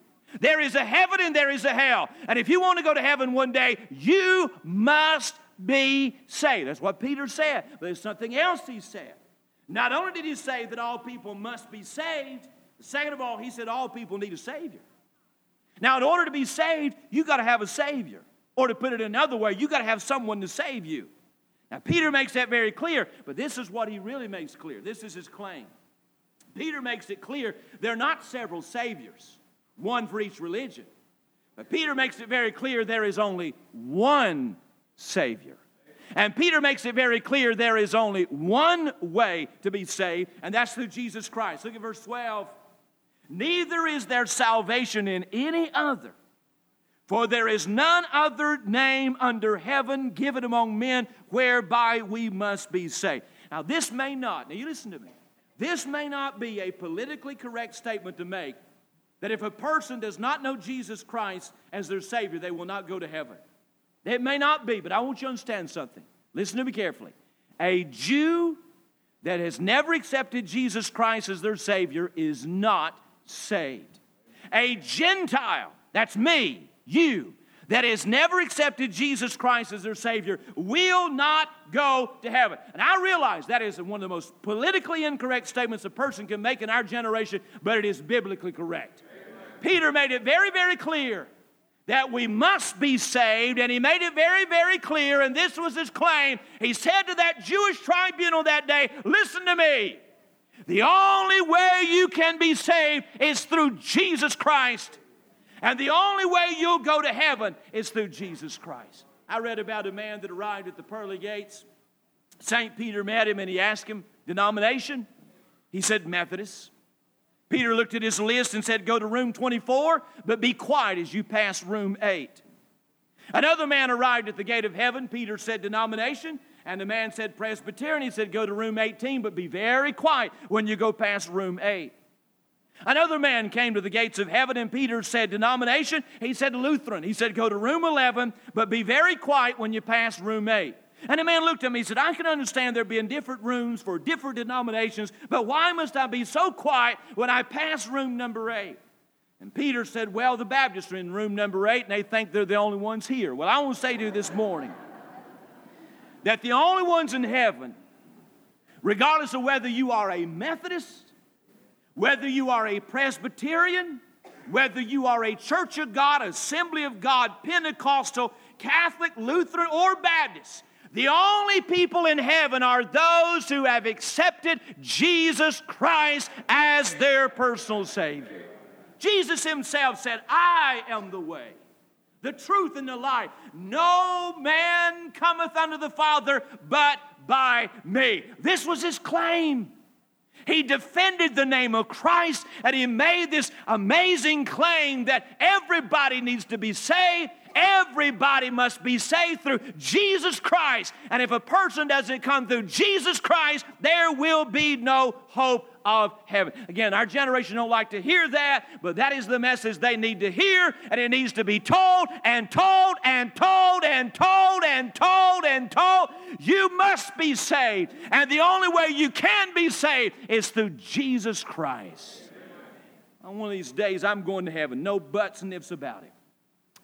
S3: There is a heaven and there is a hell. And if you want to go to heaven one day, you must be saved. That's what Peter said. But there's something else he said. Not only did he say that all people must be saved, second of all, he said all people need a Savior. Now, in order to be saved, you got to have a Savior. Or to put it another way, you got to have someone to save you. Now, Peter makes that very clear, but this is what he really makes clear. This is his claim. Peter makes it clear they're not several Saviors, one for each religion. But Peter makes it very clear there is only one Savior. And Peter makes it very clear there is only one way to be saved, and that's through Jesus Christ. Look at verse 12. Neither is there salvation in any other, for there is none other name under heaven given among men whereby we must be saved. Now, this may not, now you listen to me, this may not be a politically correct statement to make that if a person does not know Jesus Christ as their Savior, they will not go to heaven. It may not be, but I want you to understand something. Listen to me carefully. A Jew that has never accepted Jesus Christ as their Savior is not saved. A Gentile, that's me, you, that has never accepted Jesus Christ as their Savior will not go to heaven. And I realize that is one of the most politically incorrect statements a person can make in our generation, but it is biblically correct. Peter made it very, very clear that we must be saved, and he made it very, very clear, and this was his claim. He said to that Jewish tribunal that day, Listen to me. The only way you can be saved is through Jesus Christ. And the only way you'll go to heaven is through Jesus Christ. I read about a man that arrived at the pearly gates. St. Peter met him and he asked him, Denomination? He said, Methodist. Peter looked at his list and said, Go to room 24, but be quiet as you pass room 8. Another man arrived at the gate of heaven. Peter said, Denomination. And the man said, Presbyterian. He said, Go to room 18, but be very quiet when you go past room 8. Another man came to the gates of heaven, and Peter said, Denomination. He said, Lutheran. He said, Go to room 11, but be very quiet when you pass room 8. And the man looked at me and said, I can understand there being different rooms for different denominations, but why must I be so quiet when I pass room number eight? And Peter said, Well, the Baptists are in room number eight and they think they're the only ones here. Well, I want to say to you this morning that the only ones in heaven, regardless of whether you are a Methodist, whether you are a Presbyterian, whether you are a Church of God, Assembly of God, Pentecostal, Catholic, Lutheran, or Baptist, the only people in heaven are those who have accepted Jesus Christ as their personal Savior. Jesus Himself said, I am the way, the truth, and the life. No man cometh unto the Father but by me. This was His claim. He defended the name of Christ and he made this amazing claim that everybody needs to be saved Everybody must be saved through Jesus Christ. And if a person doesn't come through Jesus Christ, there will be no hope of heaven. Again, our generation don't like to hear that, but that is the message they need to hear, and it needs to be told and told and told and told and told and told. You must be saved, and the only way you can be saved is through Jesus Christ. On one of these days, I'm going to heaven. No buts and ifs about it.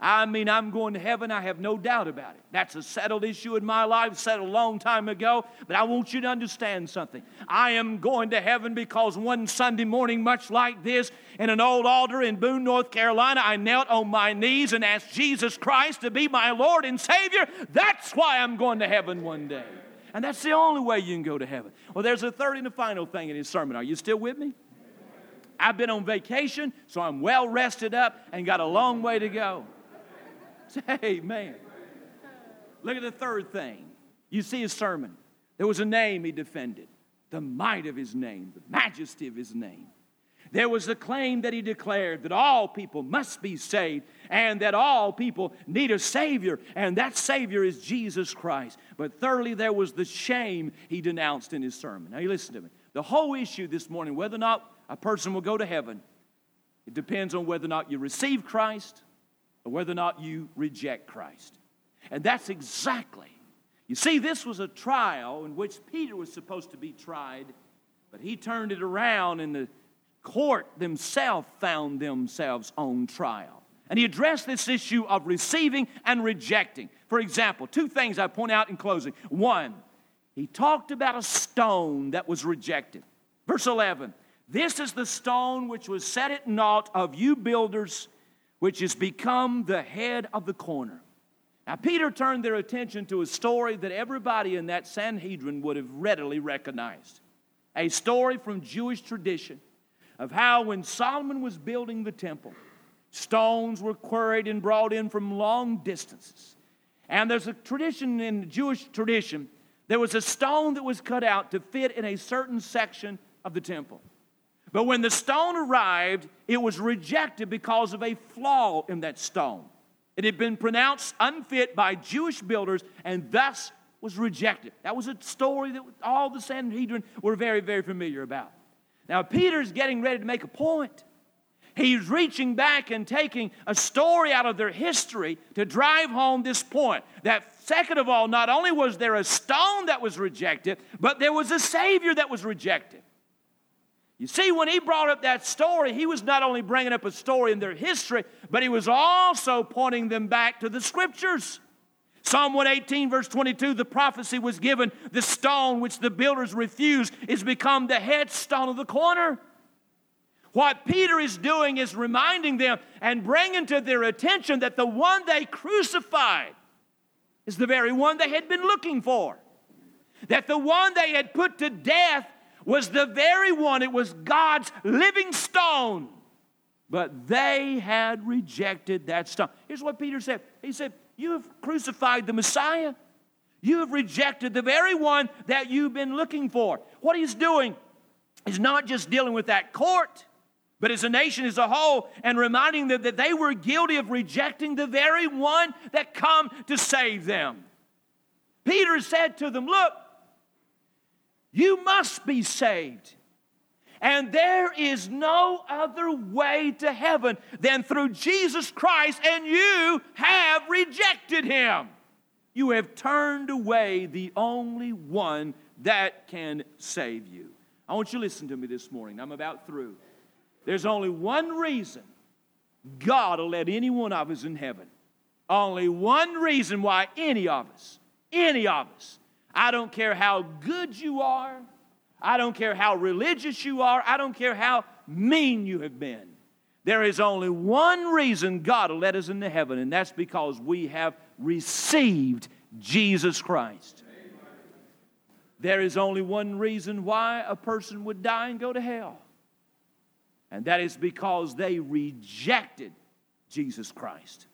S3: I mean, I'm going to heaven. I have no doubt about it. That's a settled issue in my life, settled a long time ago. But I want you to understand something. I am going to heaven because one Sunday morning, much like this, in an old altar in Boone, North Carolina, I knelt on my knees and asked Jesus Christ to be my Lord and Savior. That's why I'm going to heaven one day. And that's the only way you can go to heaven. Well, there's a third and a final thing in his sermon. Are you still with me? I've been on vacation, so I'm well rested up and got a long way to go. Amen. Look at the third thing. You see his sermon. There was a name he defended the might of his name, the majesty of his name. There was a claim that he declared that all people must be saved and that all people need a Savior, and that Savior is Jesus Christ. But thirdly, there was the shame he denounced in his sermon. Now, you listen to me. The whole issue this morning, whether or not a person will go to heaven, it depends on whether or not you receive Christ or whether or not you reject Christ. And that's exactly. You see, this was a trial in which Peter was supposed to be tried, but he turned it around and the court themselves found themselves on trial. And he addressed this issue of receiving and rejecting. For example, two things I point out in closing. One, he talked about a stone that was rejected. Verse 11 This is the stone which was set at naught of you builders, which has become the head of the corner. Now, Peter turned their attention to a story that everybody in that Sanhedrin would have readily recognized a story from Jewish tradition of how when Solomon was building the temple, stones were quarried and brought in from long distances. And there's a tradition in Jewish tradition, there was a stone that was cut out to fit in a certain section of the temple. But when the stone arrived, it was rejected because of a flaw in that stone. It had been pronounced unfit by Jewish builders and thus was rejected. That was a story that all the Sanhedrin were very, very familiar about. Now, Peter's getting ready to make a point. He's reaching back and taking a story out of their history to drive home this point. That, second of all, not only was there a stone that was rejected, but there was a Savior that was rejected. You see, when he brought up that story, he was not only bringing up a story in their history, but he was also pointing them back to the scriptures. Psalm 118, verse 22, the prophecy was given the stone which the builders refused is become the headstone of the corner. What Peter is doing is reminding them and bringing to their attention that the one they crucified is the very one they had been looking for. That the one they had put to death was the very one, it was God's living stone. But they had rejected that stone. Here's what Peter said He said, you have crucified the Messiah. You have rejected the very one that you've been looking for. What he's doing is not just dealing with that court, but as a nation as a whole, and reminding them that they were guilty of rejecting the very one that come to save them. Peter said to them, Look, you must be saved. And there is no other way to heaven than through Jesus Christ, and you have rejected him. You have turned away the only one that can save you. I want you to listen to me this morning. I'm about through. There's only one reason God will let any one of us in heaven. Only one reason why any of us, any of us, I don't care how good you are, I don't care how religious you are. I don't care how mean you have been. There is only one reason God will let us into heaven, and that's because we have received Jesus Christ. There is only one reason why a person would die and go to hell, and that is because they rejected Jesus Christ.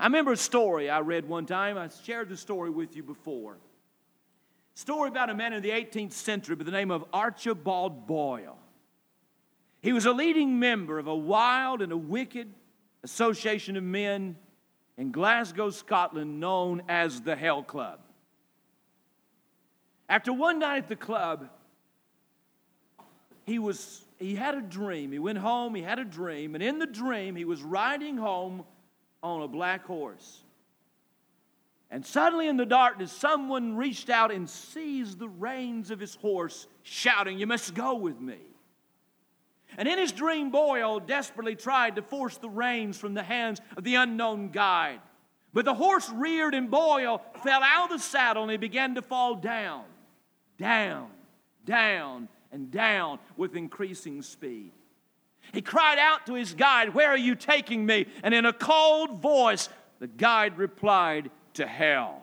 S3: I remember a story I read one time. I shared the story with you before. Story about a man in the 18th century by the name of Archibald Boyle. He was a leading member of a wild and a wicked association of men in Glasgow, Scotland, known as the Hell Club. After one night at the club, he was he had a dream. He went home, he had a dream, and in the dream he was riding home on a black horse. And suddenly in the darkness, someone reached out and seized the reins of his horse, shouting, You must go with me. And in his dream, Boyle desperately tried to force the reins from the hands of the unknown guide. But the horse reared and Boyle fell out of the saddle and he began to fall down, down, down, and down with increasing speed. He cried out to his guide, Where are you taking me? And in a cold voice, the guide replied, to hell.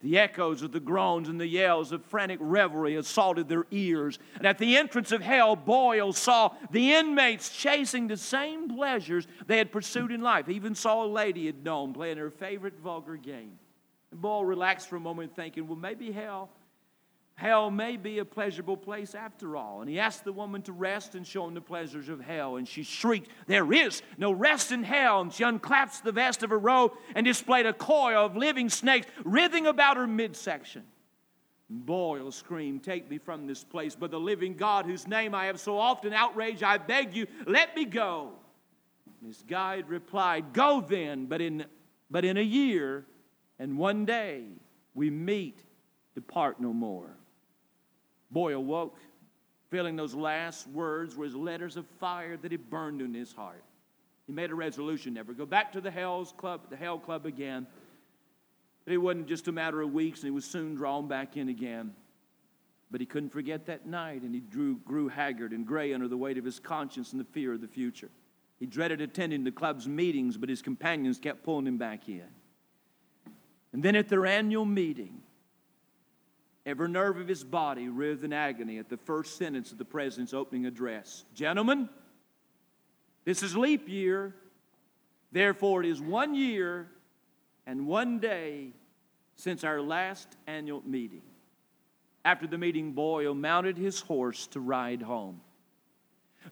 S3: The echoes of the groans and the yells of frantic revelry assaulted their ears. And at the entrance of hell, Boyle saw the inmates chasing the same pleasures they had pursued in life. He even saw a lady he had known playing her favorite vulgar game. And Boyle relaxed for a moment, thinking, well, maybe hell, hell may be a pleasurable place after all. And he asked the woman to rest and show him the pleasures of hell. And she shrieked, There is no rest in hell. And she unclasped the vest of her robe and displayed a coil of living snakes writhing about her midsection. Boyle oh, screamed, Take me from this place. But the living God, whose name I have so often outraged, I beg you, let me go. And his guide replied, Go then, but in, but in a year and one day we meet, depart no more. Boyle awoke, feeling those last words were his letters of fire that had burned in his heart. He made a resolution never go back to the Hell's Club, the Hell Club again. But it wasn't just a matter of weeks, and he was soon drawn back in again. But he couldn't forget that night, and he drew, grew haggard and gray under the weight of his conscience and the fear of the future. He dreaded attending the club's meetings, but his companions kept pulling him back in. And then at their annual meeting, every nerve of his body writhed in agony at the first sentence of the president's opening address. Gentlemen, this is leap year. Therefore, it is one year and one day since our last annual meeting. After the meeting, Boyle mounted his horse to ride home.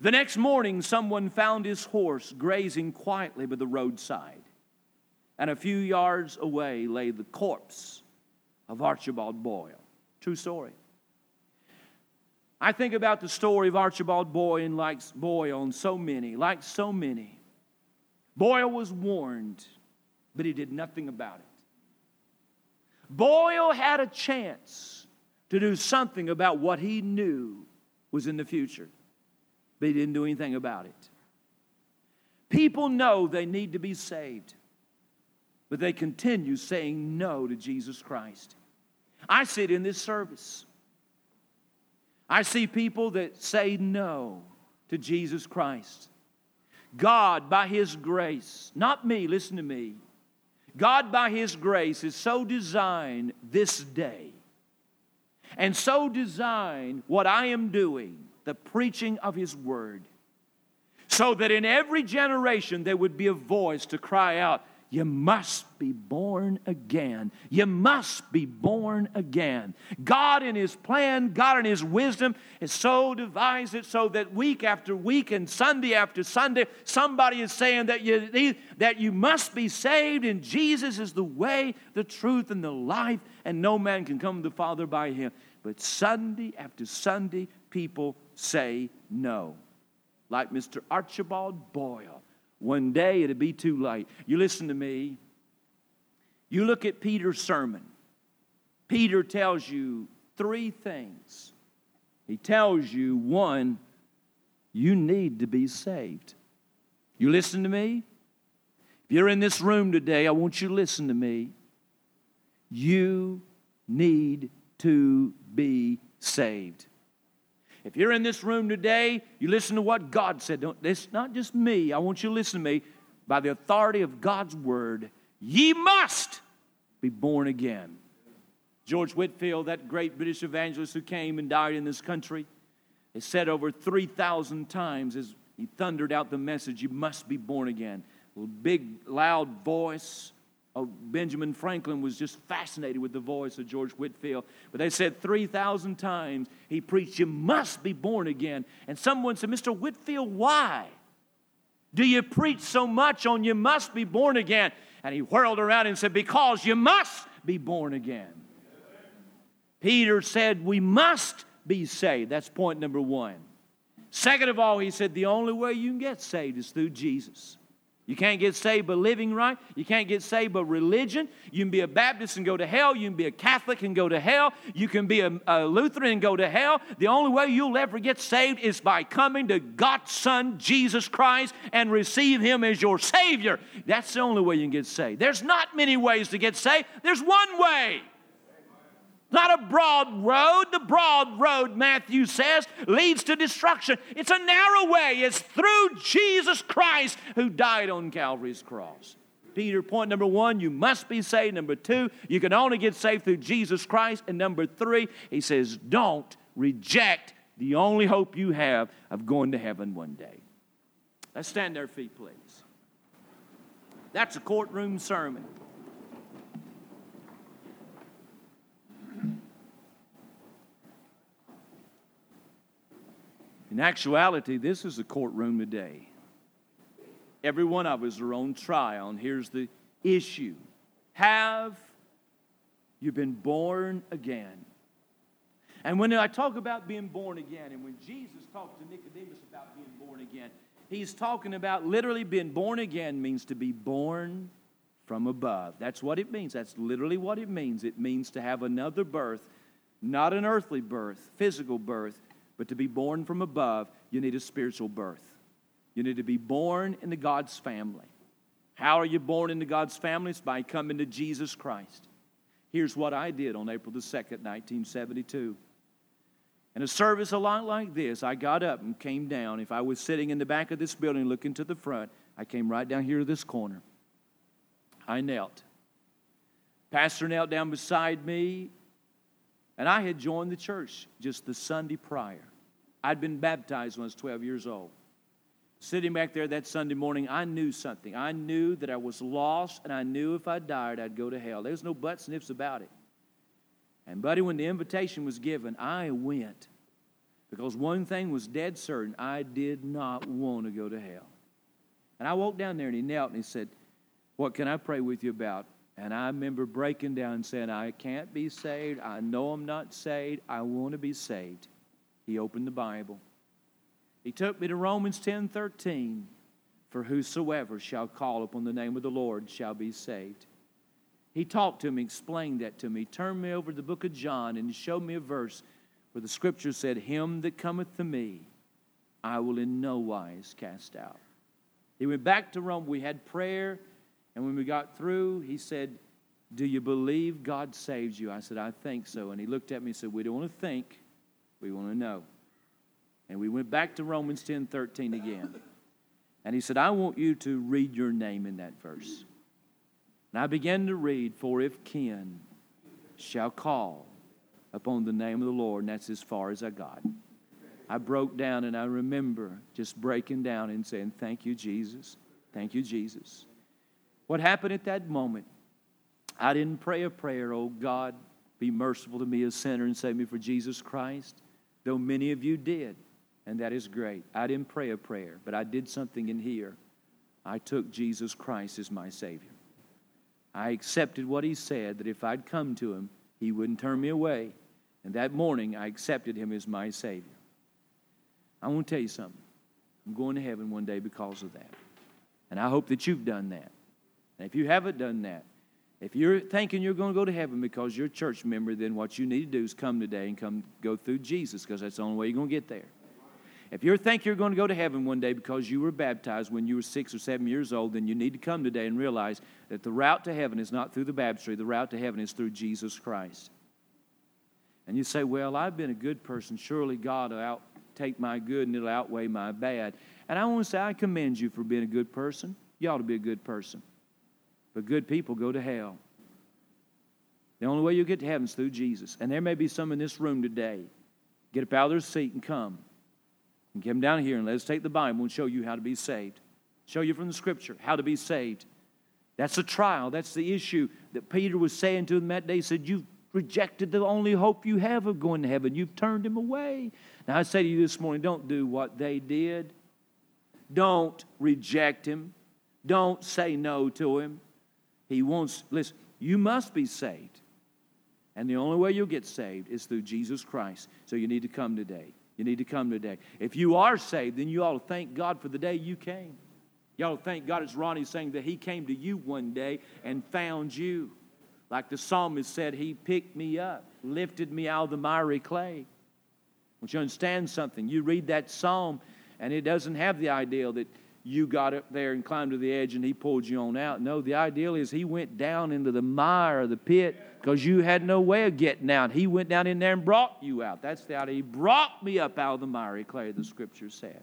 S3: The next morning, someone found his horse grazing quietly by the roadside, and a few yards away lay the corpse of Archibald Boyle. True story. I think about the story of Archibald Boyle and like Boyle and so many, like so many. Boyle was warned but he did nothing about it. Boyle had a chance to do something about what he knew was in the future, but he didn't do anything about it. People know they need to be saved, but they continue saying no to Jesus Christ. I sit in this service. I see people that say no to Jesus Christ. God, by His grace, not me, listen to me, God, by His grace, is so designed this day and so designed what I am doing, the preaching of His Word, so that in every generation there would be a voice to cry out, you must be born again. You must be born again. God, in His plan, God, in His wisdom, has so devised it so that week after week and Sunday after Sunday, somebody is saying that you, that you must be saved, and Jesus is the way, the truth, and the life, and no man can come to the Father by Him. But Sunday after Sunday, people say no. Like Mr. Archibald Boyle one day it'll be too late. You listen to me. You look at Peter's sermon. Peter tells you three things. He tells you, one, you need to be saved. You listen to me? If you're in this room today, I want you to listen to me. You need to be saved. If you're in this room today, you listen to what God said. Don't, it's not just me. I want you to listen to me. By the authority of God's word, ye must be born again. George Whitefield, that great British evangelist who came and died in this country, has said over 3,000 times as he thundered out the message, You must be born again. A big, loud voice, Oh, Benjamin Franklin was just fascinated with the voice of George Whitefield. But they said 3,000 times he preached, You must be born again. And someone said, Mr. Whitefield, why? Do you preach so much on you must be born again? And he whirled around and said, Because you must be born again. Peter said, We must be saved. That's point number one. Second of all, he said, The only way you can get saved is through Jesus. You can't get saved by living right. You can't get saved by religion. You can be a Baptist and go to hell. You can be a Catholic and go to hell. You can be a, a, Lutheran and go to hell. The only way you'll ever get saved is by coming to God's Son, Jesus Christ, and receive Him as your Savior. That's the only way you can get saved. There's not many ways to get saved, there's one way. Not a broad road. The broad road, Matthew says, leads to destruction. It's a narrow way. It's through Jesus Christ who died on Calvary's cross. Peter, point number one, you must be saved. Number two, you can only get saved through Jesus Christ. And number three, he says, don't reject the only hope you have of going to heaven one day. Let's stand our feet, please. That's a courtroom sermon. In actuality, this is a courtroom today. Every one of us are on trial, and here's the issue Have you been born again? And when I talk about being born again, and when Jesus talked to Nicodemus about being born again, he's talking about literally being born again means to be born from above. That's what it means. That's literally what it means. It means to have another birth, not an earthly birth, physical birth, but to be born from above, you need a spiritual birth. You need to be born into God's family. How are you born into God's family? It's by coming to Jesus Christ. Here's what I did on April the 2nd, 1972. In a service a lot like this, I got up and came down. If I was sitting in the back of this building looking to the front, I came right down here to this corner. I knelt. Pastor knelt down beside me, and I had joined the church just the Sunday prior. I'd been baptized when I was 12 years old. Sitting back there that Sunday morning, I knew something. I knew that I was lost, and I knew if I died, I'd go to hell. There's no buts and ifs about it. And, buddy, when the invitation was given, I went. Because one thing was dead certain I did not want to go to hell. And I walked down there, and he knelt and he said, What can I pray with you about? And I remember breaking down and saying, I can't be saved. I know I'm not saved. I want to be saved. He opened the Bible. He took me to Romans 10 13. For whosoever shall call upon the name of the Lord shall be saved. He talked to me, explained that to me, turned me over to the book of John, and showed me a verse where the scripture said, Him that cometh to me, I will in no wise cast out. He went back to Rome. We had prayer, and when we got through, he said, Do you believe God saves you? I said, I think so. And he looked at me and said, We don't want to think, we want to know. And we went back to Romans 10 13 again. And he said, I want you to read your name in that verse. And I began to read, For if Ken shall call upon the name of the Lord, and that's as far as I got. I broke down and I remember just breaking down and saying, Thank you, Jesus. Thank you, Jesus. What happened at that moment? I didn't pray a prayer, oh God, be merciful to me, a sinner, and save me for Jesus Christ, though many of you did and that is great. I didn't pray a prayer, but I did something in here. I took Jesus Christ as my Savior. I accepted what He said, that if I'd come to Him, He wouldn't turn me away. And that morning, I accepted Him as my Savior. I want to tell you something. I'm going to heaven one day because of that. And I hope that you've done that. And if you haven't done that, if you're thinking you're going to go to heaven because you're a church member, then what you need to do is come today and come go through Jesus because that's the only way you're going to get there. If you think you're going to go to heaven one day because you were baptized when you were six or seven years old, then you need to come today and realize that the route to heaven is not through the baptistry, the route to heaven is through Jesus Christ. And you say, Well, I've been a good person. Surely God will out, take my good and it'll outweigh my bad. And I want to say, I commend you for being a good person. You ought to be a good person. But good people go to hell. The only way you get to heaven is through Jesus. And there may be some in this room today. Get up out of their seat and come. And come down here and let us take the Bible and show you how to be saved. Show you from the scripture how to be saved. That's the trial. That's the issue that Peter was saying to them that day. He said, You've rejected the only hope you have of going to heaven. You've turned him away. Now, I say to you this morning don't do what they did. Don't reject him. Don't say no to him. He wants, listen, you must be saved. And the only way you'll get saved is through Jesus Christ. So you need to come today. You need to come today. If you are saved, then you ought to thank God for the day you came. You ought to thank God, as Ronnie saying, that He came to you one day and found you. Like the psalmist said, He picked me up, lifted me out of the miry clay. Don't you understand something? You read that psalm, and it doesn't have the ideal that you got up there and climbed to the edge and he pulled you on out. No, the ideal is he went down into the mire of the pit because you had no way of getting out. He went down in there and brought you out. That's the idea. He brought me up out of the miry clay, the scripture said.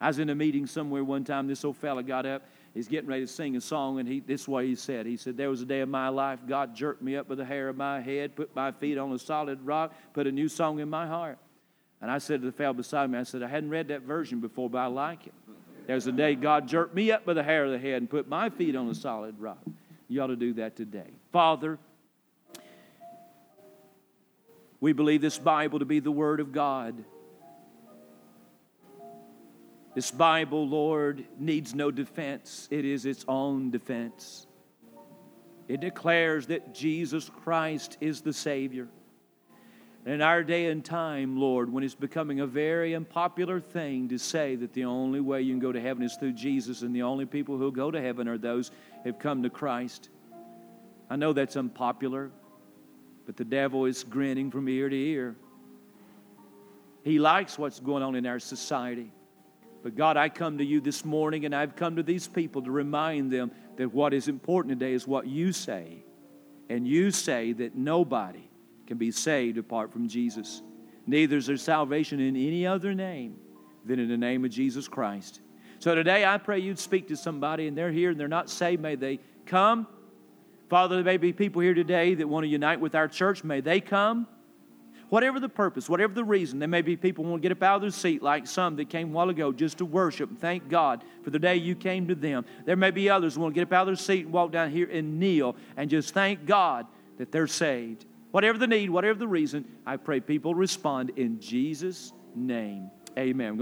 S3: I was in a meeting somewhere one time. This old fella got up. He's getting ready to sing a song, and he, this way he said. He said, There was a day of my life, God jerked me up by the hair of my head, put my feet on a solid rock, put a new song in my heart. And I said to the fellow beside me, I said, I hadn't read that version before, but I like it. There's a day God jerked me up by the hair of the head and put my feet on a solid rock. You ought to do that today. Father, we believe this Bible to be the Word of God. This Bible, Lord, needs no defense, it is its own defense. It declares that Jesus Christ is the Savior. In our day and time, Lord, when it's becoming a very unpopular thing to say that the only way you can go to heaven is through Jesus and the only people who go to heaven are those who have come to Christ, I know that's unpopular, but the devil is grinning from ear to ear. He likes what's going on in our society. But God, I come to you this morning and I've come to these people to remind them that what is important today is what you say. And you say that nobody can be saved apart from Jesus. Neither is there salvation in any other name than in the name of Jesus Christ. So today I pray you'd speak to somebody and they're here and they're not saved. May they come. Father, there may be people here today that want to unite with our church. May they come. Whatever the purpose, whatever the reason, there may be people who want to get up out of their seat, like some that came a while ago just to worship and thank God for the day you came to them. There may be others who want to get up out of their seat and walk down here and kneel and just thank God that they're saved. Whatever the need, whatever the reason, I pray people respond in Jesus' name. Amen.